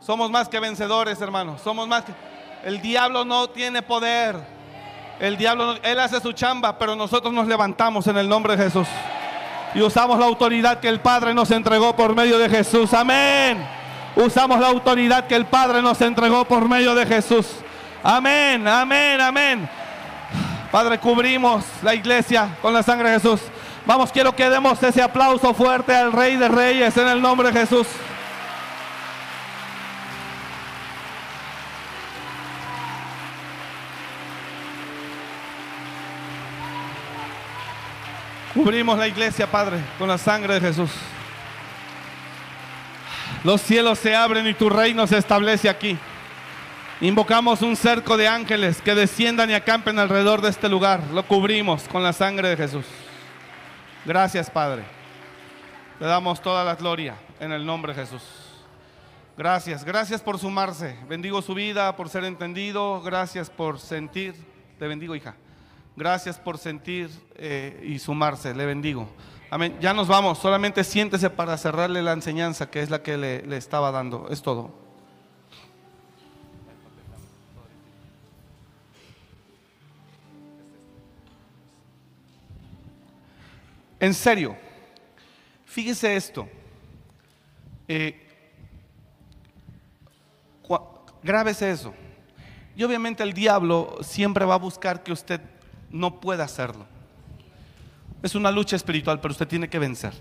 somos más que vencedores, hermanos. Somos más que. El diablo no tiene poder. El diablo, no- Él hace su chamba, pero nosotros nos levantamos en el nombre de Jesús. Y usamos la autoridad que el Padre nos entregó por medio de Jesús. Amén. Usamos la autoridad que el Padre nos entregó por medio de Jesús. Amén, amén, amén. Padre, cubrimos la iglesia con la sangre de Jesús. Vamos, quiero que demos ese aplauso fuerte al Rey de Reyes en el nombre de Jesús. Cubrimos la iglesia, Padre, con la sangre de Jesús. Los cielos se abren y tu reino se establece aquí. Invocamos un cerco de ángeles que desciendan y acampen alrededor de este lugar. Lo cubrimos con la sangre de Jesús. Gracias, Padre. Le damos toda la gloria en el nombre de Jesús. Gracias, gracias por sumarse. Bendigo su vida, por ser entendido. Gracias por sentir. Te bendigo, hija. Gracias por sentir eh, y sumarse. Le bendigo. Amén. Ya nos vamos. Solamente siéntese para cerrarle la enseñanza que es la que le, estaba dando. Es todo. En serio, fíjese esto. Eh, grábese eso. Y obviamente el diablo siempre va a buscar que usted no pueda hacerlo. Es una lucha espiritual, pero usted tiene que vencer.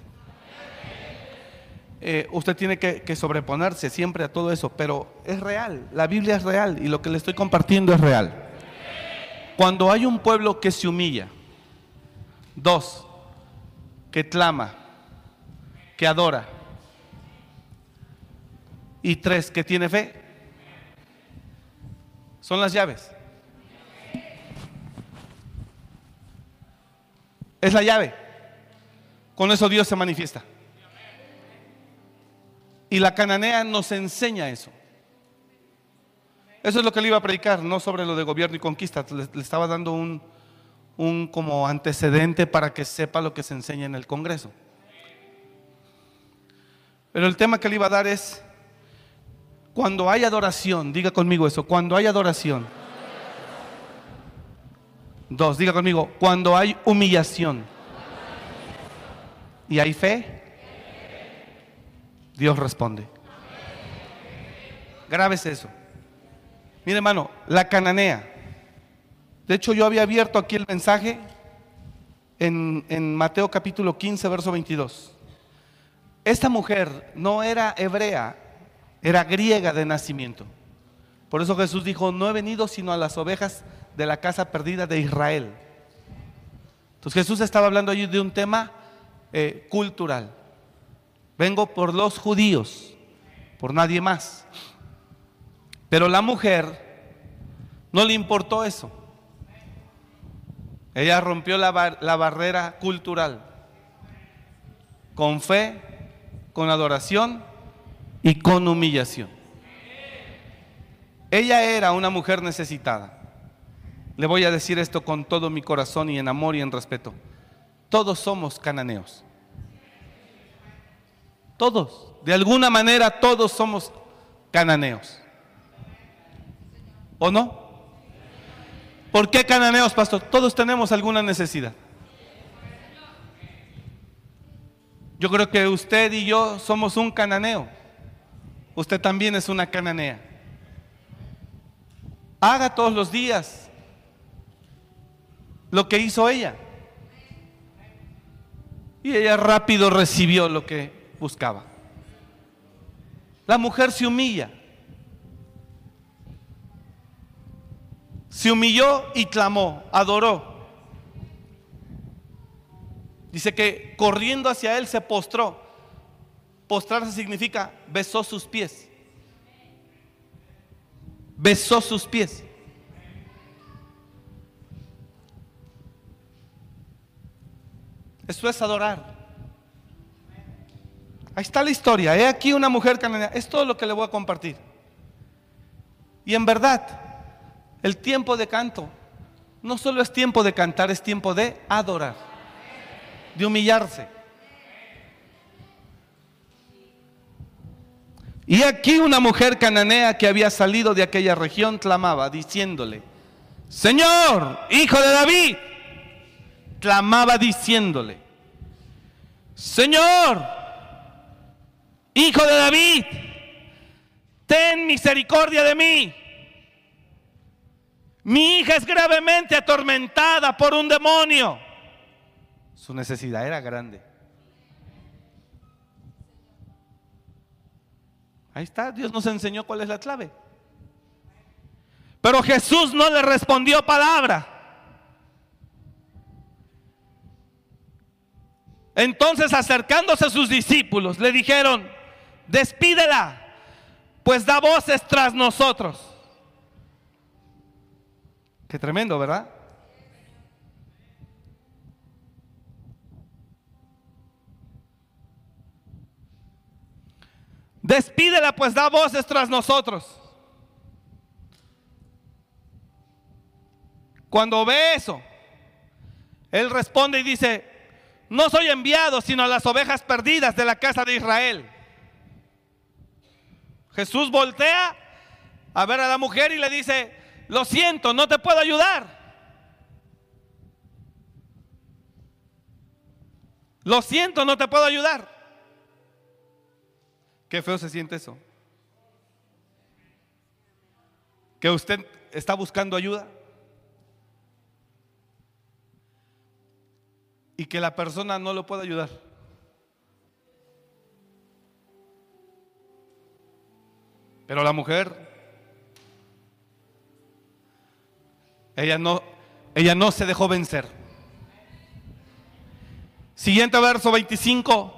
Eh, usted tiene que, que, sobreponerse siempre a todo eso, pero es real, la Biblia es real y lo que le estoy compartiendo es real. Cuando hay un pueblo que se humilla, dos, que clama, que adora, y tres, que tiene fe, son las llaves. Es la llave. Con eso Dios se manifiesta. Y la cananea nos enseña eso. Eso es lo que le iba a predicar, no sobre lo de gobierno y conquista. Le, estaba dando un, un como antecedente para que sepa lo que se enseña en el Congreso. Pero el tema que le iba a dar es, cuando hay adoración, diga conmigo eso, cuando hay adoración. Dos, diga conmigo, cuando hay humillación y hay fe, Dios responde. Grábese eso. Mire hermano, la cananea. De hecho yo había abierto aquí el mensaje en, en Mateo capítulo 15, verso 22. Esta mujer no era hebrea, era griega de nacimiento. Por eso Jesús dijo, no he venido sino a las ovejas de la casa perdida de Israel. Entonces Jesús estaba hablando allí de un tema eh, cultural. Vengo por los judíos, por nadie más. Pero la mujer no le importó eso. Ella rompió la, bar la barrera cultural con fe, con adoración y con humillación. Ella era una mujer necesitada. Le voy a decir esto con todo mi corazón y en amor y en respeto. Todos somos cananeos. Todos. De alguna manera todos somos cananeos. ¿O no? ¿Por qué cananeos, pastor? Todos tenemos alguna necesidad. Yo creo que usted y yo somos un cananeo. Usted también es una cananea. Haga todos los días lo que hizo ella. Y ella rápido recibió lo que buscaba. La mujer se humilla. Se humilló y clamó, adoró. Dice que corriendo hacia él se postró. Postrarse significa besó sus pies. Besó sus pies. Eso es adorar. Ahí está la historia. He aquí una mujer cananea. Es todo lo que le voy a compartir. Y en verdad, el tiempo de canto no solo es tiempo de cantar, es tiempo de adorar, de humillarse. Y aquí una mujer cananea que había salido de aquella región clamaba diciéndole, Señor, hijo de David, clamaba diciéndole, Señor, hijo de David, ten misericordia de mí. Mi hija es gravemente atormentada por un demonio. Su necesidad era grande. Ahí está, Dios nos enseñó cuál es la clave. Pero Jesús no le respondió palabra. Entonces acercándose a sus discípulos, le dijeron, despídela, pues da voces tras nosotros. Qué tremendo, ¿verdad? Despídela, pues da voces tras nosotros. Cuando ve eso, él responde y dice, no soy enviado sino a las ovejas perdidas de la casa de Israel. Jesús voltea a ver a la mujer y le dice, lo siento, no te puedo ayudar. Lo siento, no te puedo ayudar. Qué feo se siente eso. Que usted está buscando ayuda. Y que la persona no lo pueda ayudar. Pero la mujer, ella no, ella no se dejó vencer. Siguiente verso 25.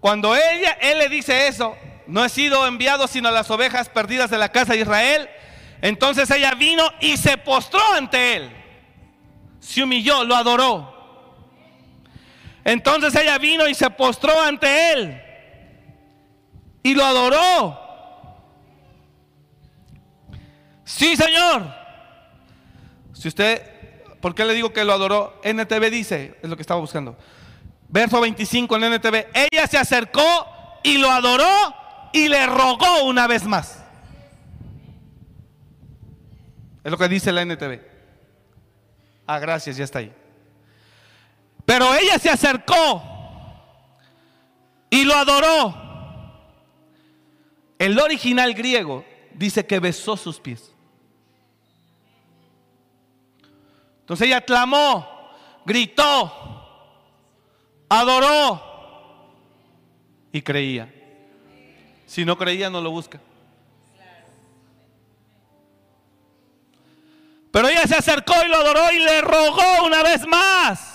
Cuando ella, él le dice eso, no he sido enviado sino a las ovejas perdidas de la casa de Israel, entonces ella vino y se postró ante él. Se humilló, lo adoró. Entonces ella vino y se postró ante él. Y lo adoró. Sí, Señor. Si usted, ¿por qué le digo que lo adoró? NTV dice, es lo que estaba buscando. Verso 25 en NTV. Ella se acercó y lo adoró y le rogó una vez más. Es lo que dice la NTV. Ah, gracias, ya está ahí. Pero ella se acercó y lo adoró. El original griego dice que besó sus pies. Entonces ella clamó, gritó, adoró y creía. Si no creía, no lo busca. Pero ella se acercó y lo adoró y le rogó una vez más.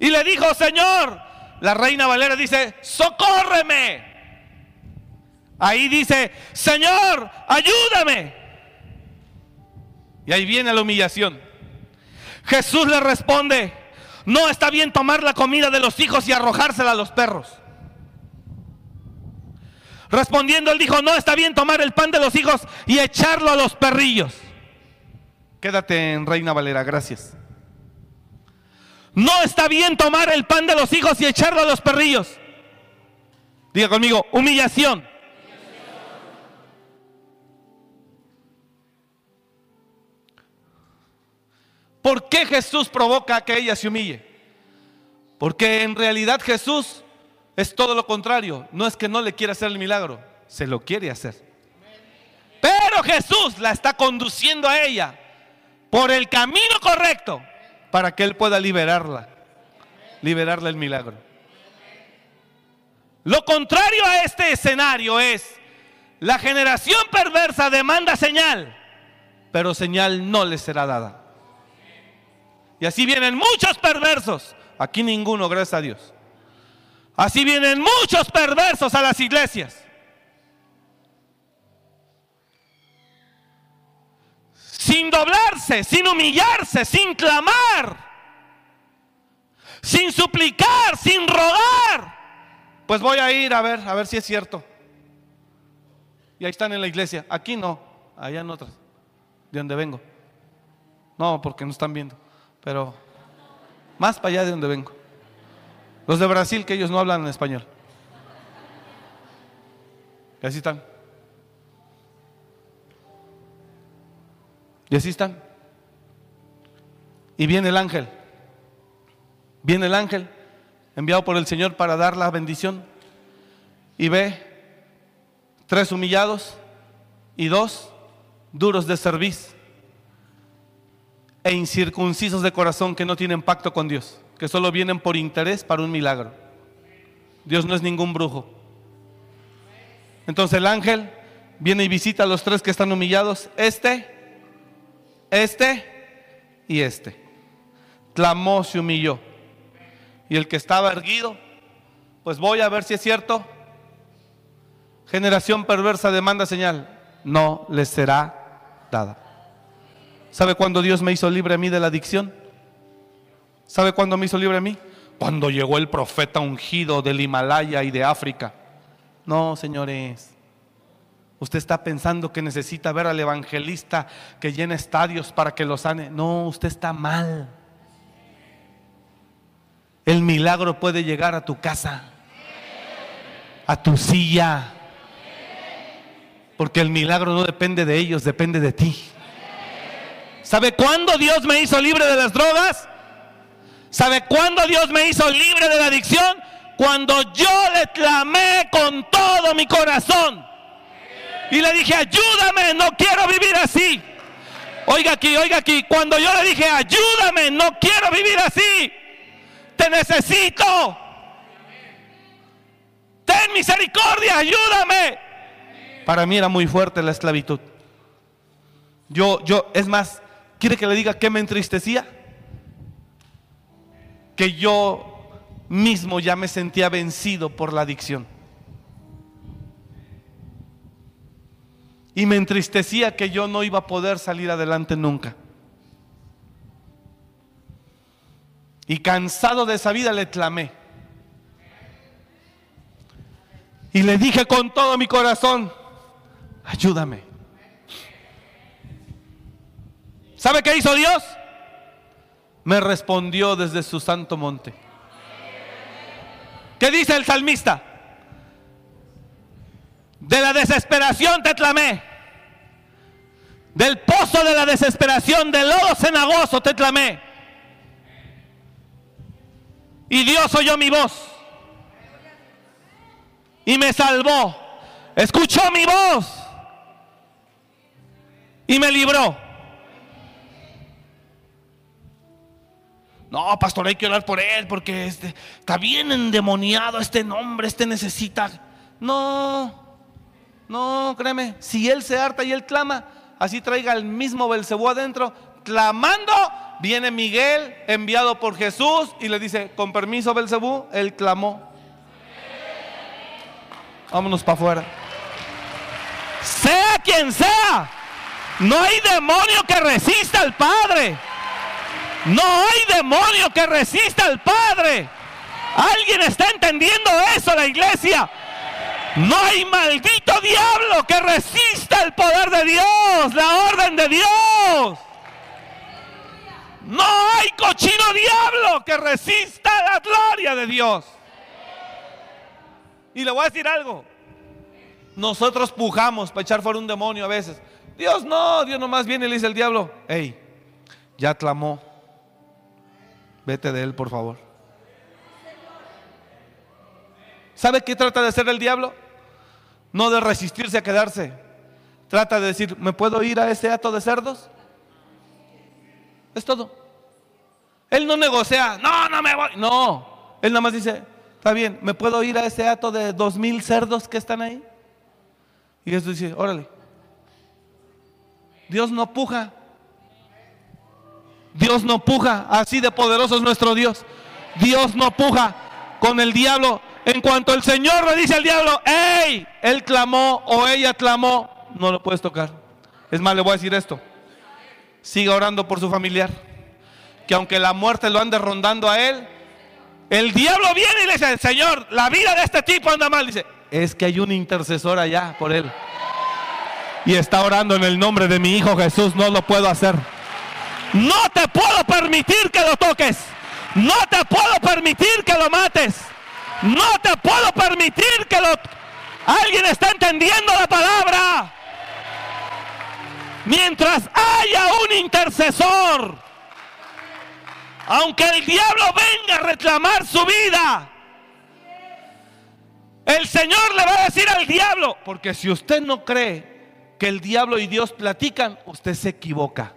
Y le dijo, Señor, la reina Valera dice, socórreme. Ahí dice, Señor, ayúdame. Y ahí viene la humillación. Jesús le responde, no está bien tomar la comida de los hijos y arrojársela a los perros. Respondiendo, él dijo, no está bien tomar el pan de los hijos y echarlo a los perrillos. Quédate en Reina Valera, gracias. No está bien tomar el pan de los hijos y echarlo a los perrillos. Diga conmigo, humillación. ¿Por qué Jesús provoca que ella se humille? Porque en realidad Jesús es todo lo contrario. No es que no le quiera hacer el milagro, se lo quiere hacer. Pero Jesús la está conduciendo a ella por el camino correcto para que Él pueda liberarla, liberarle el milagro. Lo contrario a este escenario es, la generación perversa demanda señal, pero señal no le será dada. Y así vienen muchos perversos, aquí ninguno, gracias a Dios. Así vienen muchos perversos a las iglesias. Sin doblarse, sin humillarse, sin clamar, sin suplicar, sin rogar. Pues voy a ir a ver, a ver si es cierto. Y ahí están en la iglesia. Aquí no, allá en otras, de donde vengo. No, porque no están viendo, pero más para allá de donde vengo. Los de Brasil, que ellos no hablan en español. Y así están. Y así están. Y viene el ángel. Viene el ángel enviado por el Señor para dar la bendición. Y ve tres humillados y dos duros de cerviz e incircuncisos de corazón que no tienen pacto con Dios, que solo vienen por interés para un milagro. Dios no es ningún brujo. Entonces el ángel viene y visita a los tres que están humillados. Este este y este. Clamó, se humilló. Y el que estaba erguido Pues voy a ver si es cierto. Generación perversa demanda señal. No les será dada. ¿Sabe cuándo Dios me hizo libre a mí de la adicción? ¿Sabe cuándo me hizo libre a mí? Cuando llegó el profeta ungido del Himalaya y de África. No, señores. Usted está pensando que necesita ver al evangelista que llena estadios para que lo sane. No, usted está mal. El milagro puede llegar a tu casa, a tu silla, porque el milagro no depende de ellos, depende de ti. ¿Sabe cuándo Dios me hizo libre de las drogas? ¿Sabe cuándo Dios me hizo libre de la adicción? Cuando yo le clamé con todo mi corazón. Y le dije, ayúdame, no quiero vivir así. Oiga aquí, oiga aquí, cuando yo le dije, ayúdame, no quiero vivir así te necesito. Ten misericordia, ayúdame. Para mí era muy fuerte la esclavitud. Yo, yo, es más, ¿quiere que le diga que me entristecía? Que yo mismo ya me sentía vencido por la adicción. Y me entristecía que yo no iba a poder salir adelante nunca. Y cansado de esa vida le clamé. Y le dije con todo mi corazón, ayúdame. ¿Sabe qué hizo Dios? Me respondió desde su santo monte. ¿Qué dice el salmista? De la desesperación te clamé. Del pozo de la desesperación, del lodo cenagoso te clamé. Y Dios oyó mi voz. Y me salvó. Escuchó mi voz. Y me libró. No, pastor, hay que orar por él porque este, está bien endemoniado este nombre, este necesita. No, no, créeme, si él se harta y él clama, así traiga el mismo Belcebú adentro, clamando, viene Miguel, enviado por Jesús, y le dice, con permiso Belcebú, él clamó. Vámonos para afuera. Sea quien sea, no hay demonio que resista al Padre. No hay demonio que resista al Padre. ¿Alguien está entendiendo eso, la iglesia? No hay maldito diablo que resista el poder de Dios, la orden de Dios. No hay cochino diablo que resista la gloria de Dios. Y le voy a decir algo. Nosotros pujamos para echar fuera un demonio a veces. Dios no, Dios nomás viene y le dice al diablo, hey, ya clamó. Vete de él, por favor. ¿Sabe qué trata de hacer el diablo? No de resistirse a quedarse. Trata de decir, ¿me puedo ir a ese hato de cerdos? Es todo. Él no negocia, no, no me voy. No, él nada más dice, está bien, ¿me puedo ir a ese hato de dos mil cerdos que están ahí? Y Jesús dice, órale. Dios no puja. Dios no puja. Así de poderoso es nuestro Dios. Dios no puja con el diablo. En cuanto el Señor le dice al diablo, ¡Ey! Él clamó o ella clamó, no lo puedes tocar. Es más, le voy a decir esto siga orando por su familiar. Que aunque la muerte lo ande rondando a él, el diablo viene y le dice, Señor, la vida de este tipo anda mal. Dice, es que hay un intercesor allá por él. Y está orando en el nombre de mi Hijo Jesús, no lo puedo hacer. No te puedo permitir que lo toques. No te puedo permitir que lo mates. No te puedo permitir que lo... Alguien está entendiendo la palabra mientras haya un intercesor, aunque el diablo venga a reclamar su vida, el Señor le va a decir al diablo, porque si usted no cree que el diablo y Dios platican, usted se equivoca.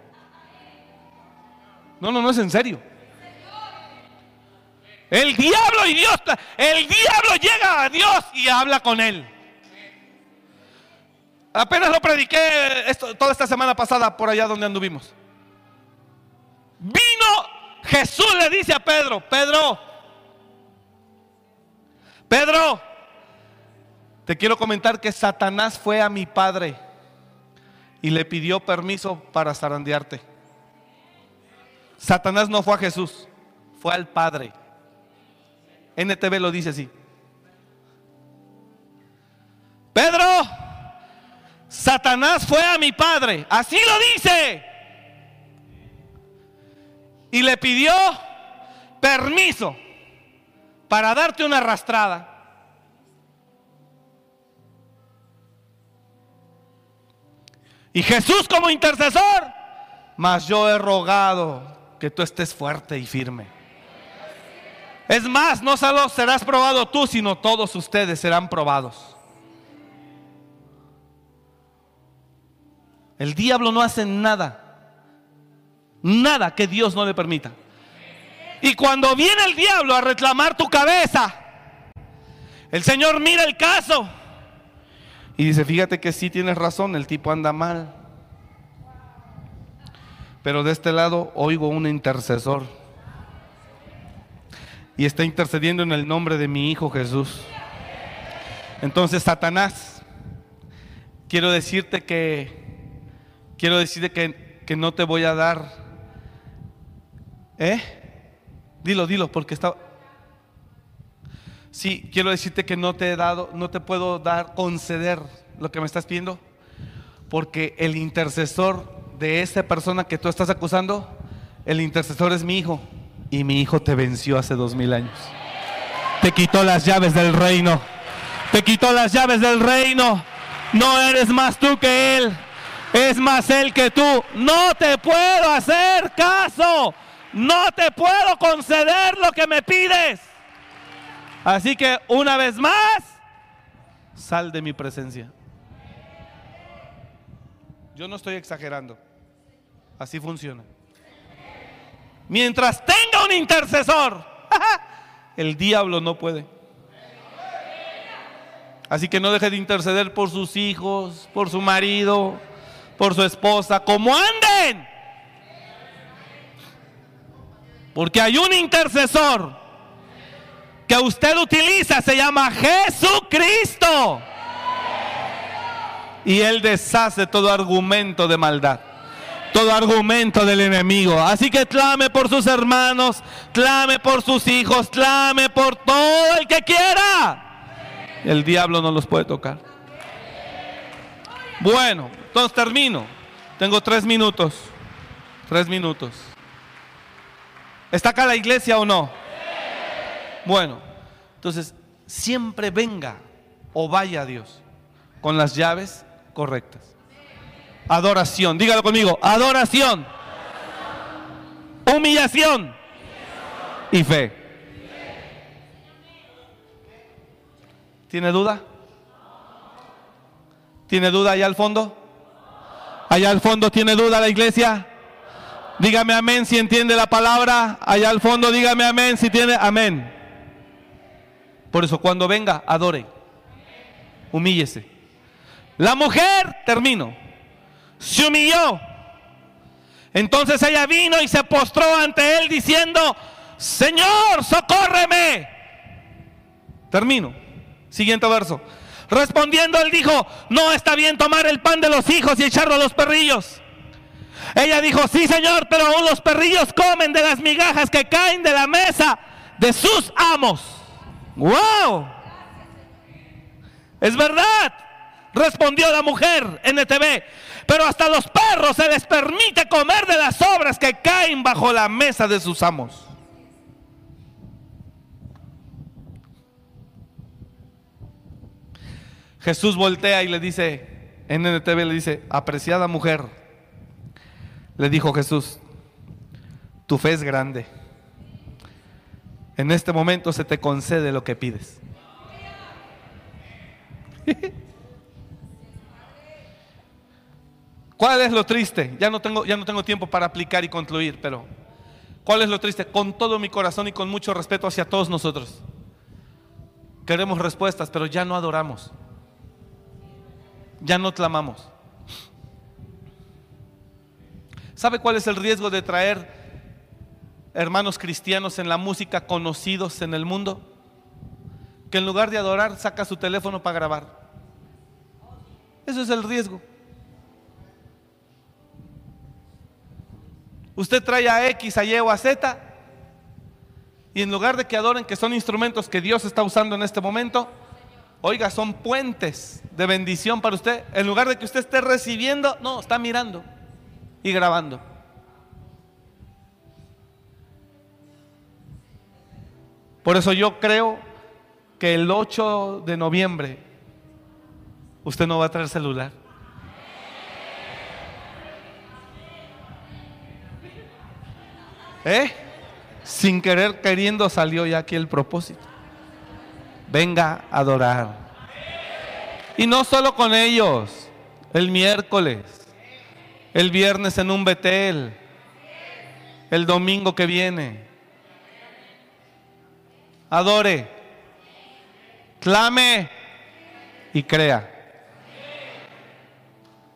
No, no, no es en serio. El diablo y Dios, el diablo llega a Dios y habla con él. Apenas lo prediqué toda esta semana pasada por allá donde anduvimos. Vino Jesús le dice a Pedro, Pedro, Pedro, te quiero comentar que Satanás fue a mi padre y le pidió permiso para zarandearte. Satanás no fue a Jesús, fue al Padre. NTV lo dice así. Pedro, Satanás fue a mi padre, así lo dice. Y le pidió permiso para darte una arrastrada. Y Jesús como intercesor, mas yo he rogado que tú estés fuerte y firme. Es más, no solo serás probado tú, sino todos ustedes serán probados. El diablo no hace nada, nada que Dios no le permita. Y cuando viene el diablo a reclamar tu cabeza, el Señor mira el caso y dice, fíjate que sí tienes razón, el tipo anda mal. Pero de este lado oigo un intercesor. Y está intercediendo en el nombre de mi Hijo Jesús. Entonces, Satanás, quiero decirte que quiero decirte que, no te voy a dar. ¿Eh? Dilo, dilo, porque está. Sí, quiero decirte que no te he dado, no te puedo dar, conceder lo que me estás pidiendo, porque el intercesor de esa persona que tú estás acusando, el intercesor es mi hijo, y mi hijo te venció hace dos mil años. Te quitó las llaves del reino, te quitó las llaves del reino. No eres más tú que él es más Él que tú. No te puedo hacer caso. No te puedo conceder lo que me pides. Así que una vez más, sal de mi presencia. Yo no estoy exagerando. Así funciona. Mientras tenga un intercesor, el diablo no puede. Así que no deje de interceder por sus hijos, por su marido, por su esposa, como anden. Porque hay un intercesor que usted utiliza, se llama Jesucristo. Y Él deshace todo argumento de maldad, todo argumento del enemigo. Así que clame por sus hermanos, clame por sus hijos, clame por todo el que quiera. El diablo no los puede tocar. Bueno, entonces termino. Tengo tres minutos. Tres minutos. ¿Está acá la iglesia o no? Bueno, entonces siempre venga o vaya a Dios con las llaves correctas. Adoración, dígalo conmigo, adoración, humillación y fe. ¿Tiene duda? ¿Tiene duda allá al fondo? Allá al fondo tiene duda la iglesia. Dígame amén si entiende la palabra. Allá al fondo dígame amén si tiene amén. Por eso cuando venga, adore. Humíllese. La mujer, termino, se humilló. Entonces ella vino y se postró ante él diciendo, Señor, socórreme. Termino. Siguiente verso. Respondiendo él dijo, no está bien tomar el pan de los hijos y echarlo a los perrillos. Ella dijo, sí señor, pero aún los perrillos comen de las migajas que caen de la mesa de sus amos. ¡Wow! Es verdad, respondió la mujer NTV, pero hasta los perros se les permite comer de las obras que caen bajo la mesa de sus amos. Jesús voltea y le dice, en NTV le dice, apreciada mujer, le dijo Jesús, tu fe es grande. En este momento se te concede lo que pides. ¿Cuál es lo triste? Ya no tengo, ya no tengo tiempo para aplicar y concluir, pero ¿cuál es lo triste? Con todo mi corazón y con mucho respeto hacia todos nosotros. Queremos respuestas, pero ya no adoramos ya no clamamos. ¿Sabe cuál es el riesgo de traer hermanos cristianos en la música conocidos en el mundo? que en lugar de adorar saca su teléfono para grabar. Eso es el riesgo. Usted trae a X, a Y o a Z y en lugar de que adoren que son instrumentos que Dios está usando en este momento, oiga, son puentes de bendición para usted. En lugar de que usted esté recibiendo, no, está mirando y grabando. Por eso yo creo que el 8 de noviembre usted no va a traer celular. ¿Eh? Sin querer, queriendo salió ya aquí el propósito. Venga a adorar. Y no solo con ellos, el miércoles, el viernes en un Betel, el domingo que viene. Adore, clame y crea.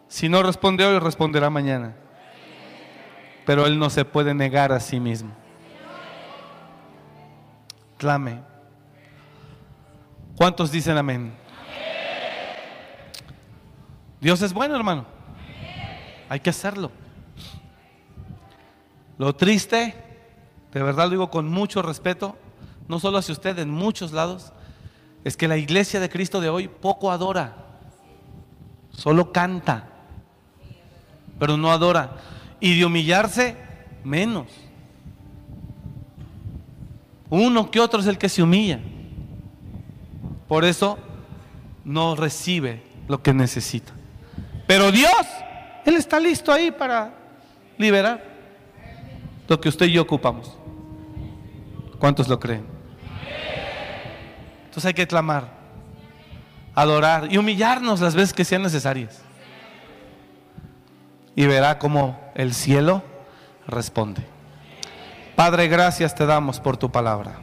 Si no responde hoy, responderá mañana. Pero Él no se puede negar a sí mismo. Clame. ¿Cuántos dicen amén? Dios es bueno, hermano. Hay que hacerlo. Lo triste, de verdad lo digo con mucho respeto, no solo hacia usted, en muchos lados, es que la iglesia de Cristo de hoy poco adora, solo canta, pero no adora. Y de humillarse, menos. Uno que otro es el que se humilla. Por eso no recibe lo que necesita. Pero Dios, Él está listo ahí para liberar lo que usted y yo ocupamos. ¿Cuántos lo creen? Entonces hay que clamar, adorar y humillarnos las veces que sean necesarias. Y verá cómo el cielo responde. Padre, gracias te damos por tu palabra.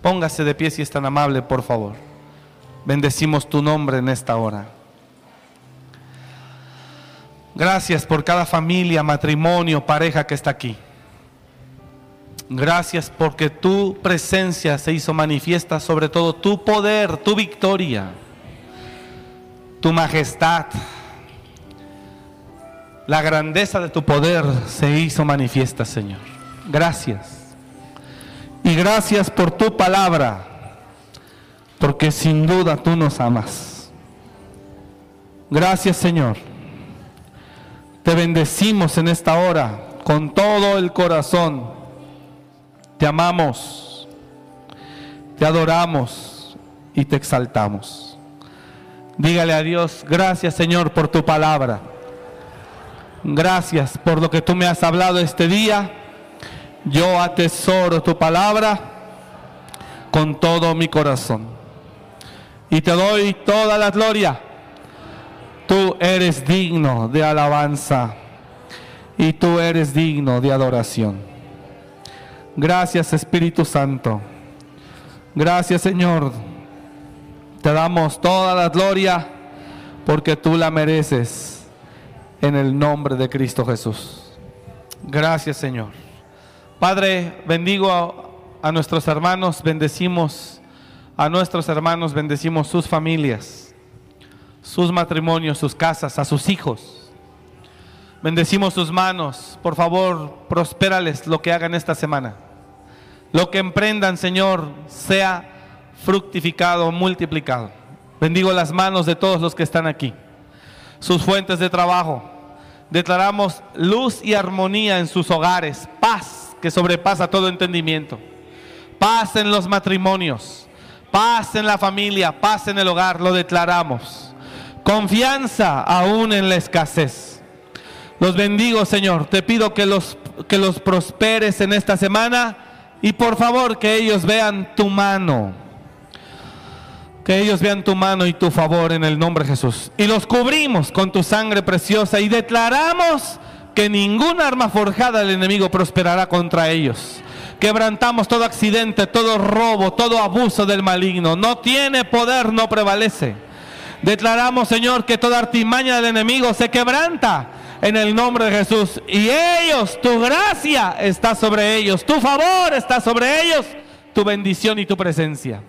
Póngase de pie si es tan amable, por favor. Bendecimos tu nombre en esta hora. Gracias por cada familia, matrimonio, pareja que está aquí. Gracias porque tu presencia se hizo manifiesta, sobre todo tu poder, tu victoria, tu majestad. La grandeza de tu poder se hizo manifiesta, Señor. Gracias. Y gracias por tu palabra, porque sin duda tú nos amas. Gracias, Señor. Te bendecimos en esta hora con todo el corazón te amamos, te adoramos y te exaltamos. Dígale a Dios, gracias Señor por tu palabra. Gracias por lo que tú me has hablado este día. Yo atesoro tu palabra con todo mi corazón. Y te doy toda la gloria. Tú eres digno de alabanza y tú eres digno de adoración. Gracias Espíritu Santo. Gracias Señor. Te damos toda la gloria porque tú la mereces en el nombre de Cristo Jesús. Gracias Señor. Padre, bendigo a, nuestros hermanos, bendecimos a nuestros hermanos, bendecimos sus familias, sus matrimonios, sus casas, a sus hijos. Bendecimos sus manos. Por favor, prospérales lo que hagan esta semana. Lo que emprendan, Señor, sea fructificado, multiplicado. Bendigo las manos de todos los que están aquí. Sus fuentes de trabajo. Declaramos luz y armonía en sus hogares. Paz que sobrepasa todo entendimiento. Paz en los matrimonios. Paz en la familia. Paz en el hogar. Lo declaramos. Confianza aún en la escasez los bendigo, Señor. Te pido que los, que los prosperes en esta semana y por favor que ellos vean tu mano. Que ellos vean tu mano y tu favor en el nombre de Jesús. Y los cubrimos con tu sangre preciosa y declaramos que ninguna arma forjada del enemigo prosperará contra ellos. Quebrantamos todo accidente, todo robo, todo abuso del maligno. No tiene poder, no prevalece. Declaramos, Señor, que toda artimaña del enemigo se quebranta en el nombre de Jesús. Y ellos, tu gracia está sobre ellos, tu favor está sobre ellos, tu bendición y tu presencia.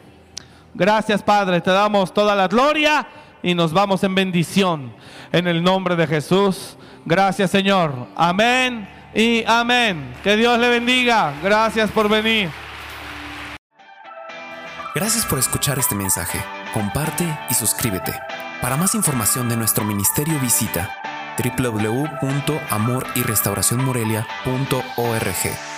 Gracias Padre, te damos toda la gloria y nos vamos en bendición. En el nombre de Jesús. Gracias Señor. Amén y amén. Que Dios le bendiga. Gracias por venir. Gracias por escuchar este mensaje. Comparte y suscríbete. Para más información de nuestro ministerio visita www.amoryrestauracionmorelia.org.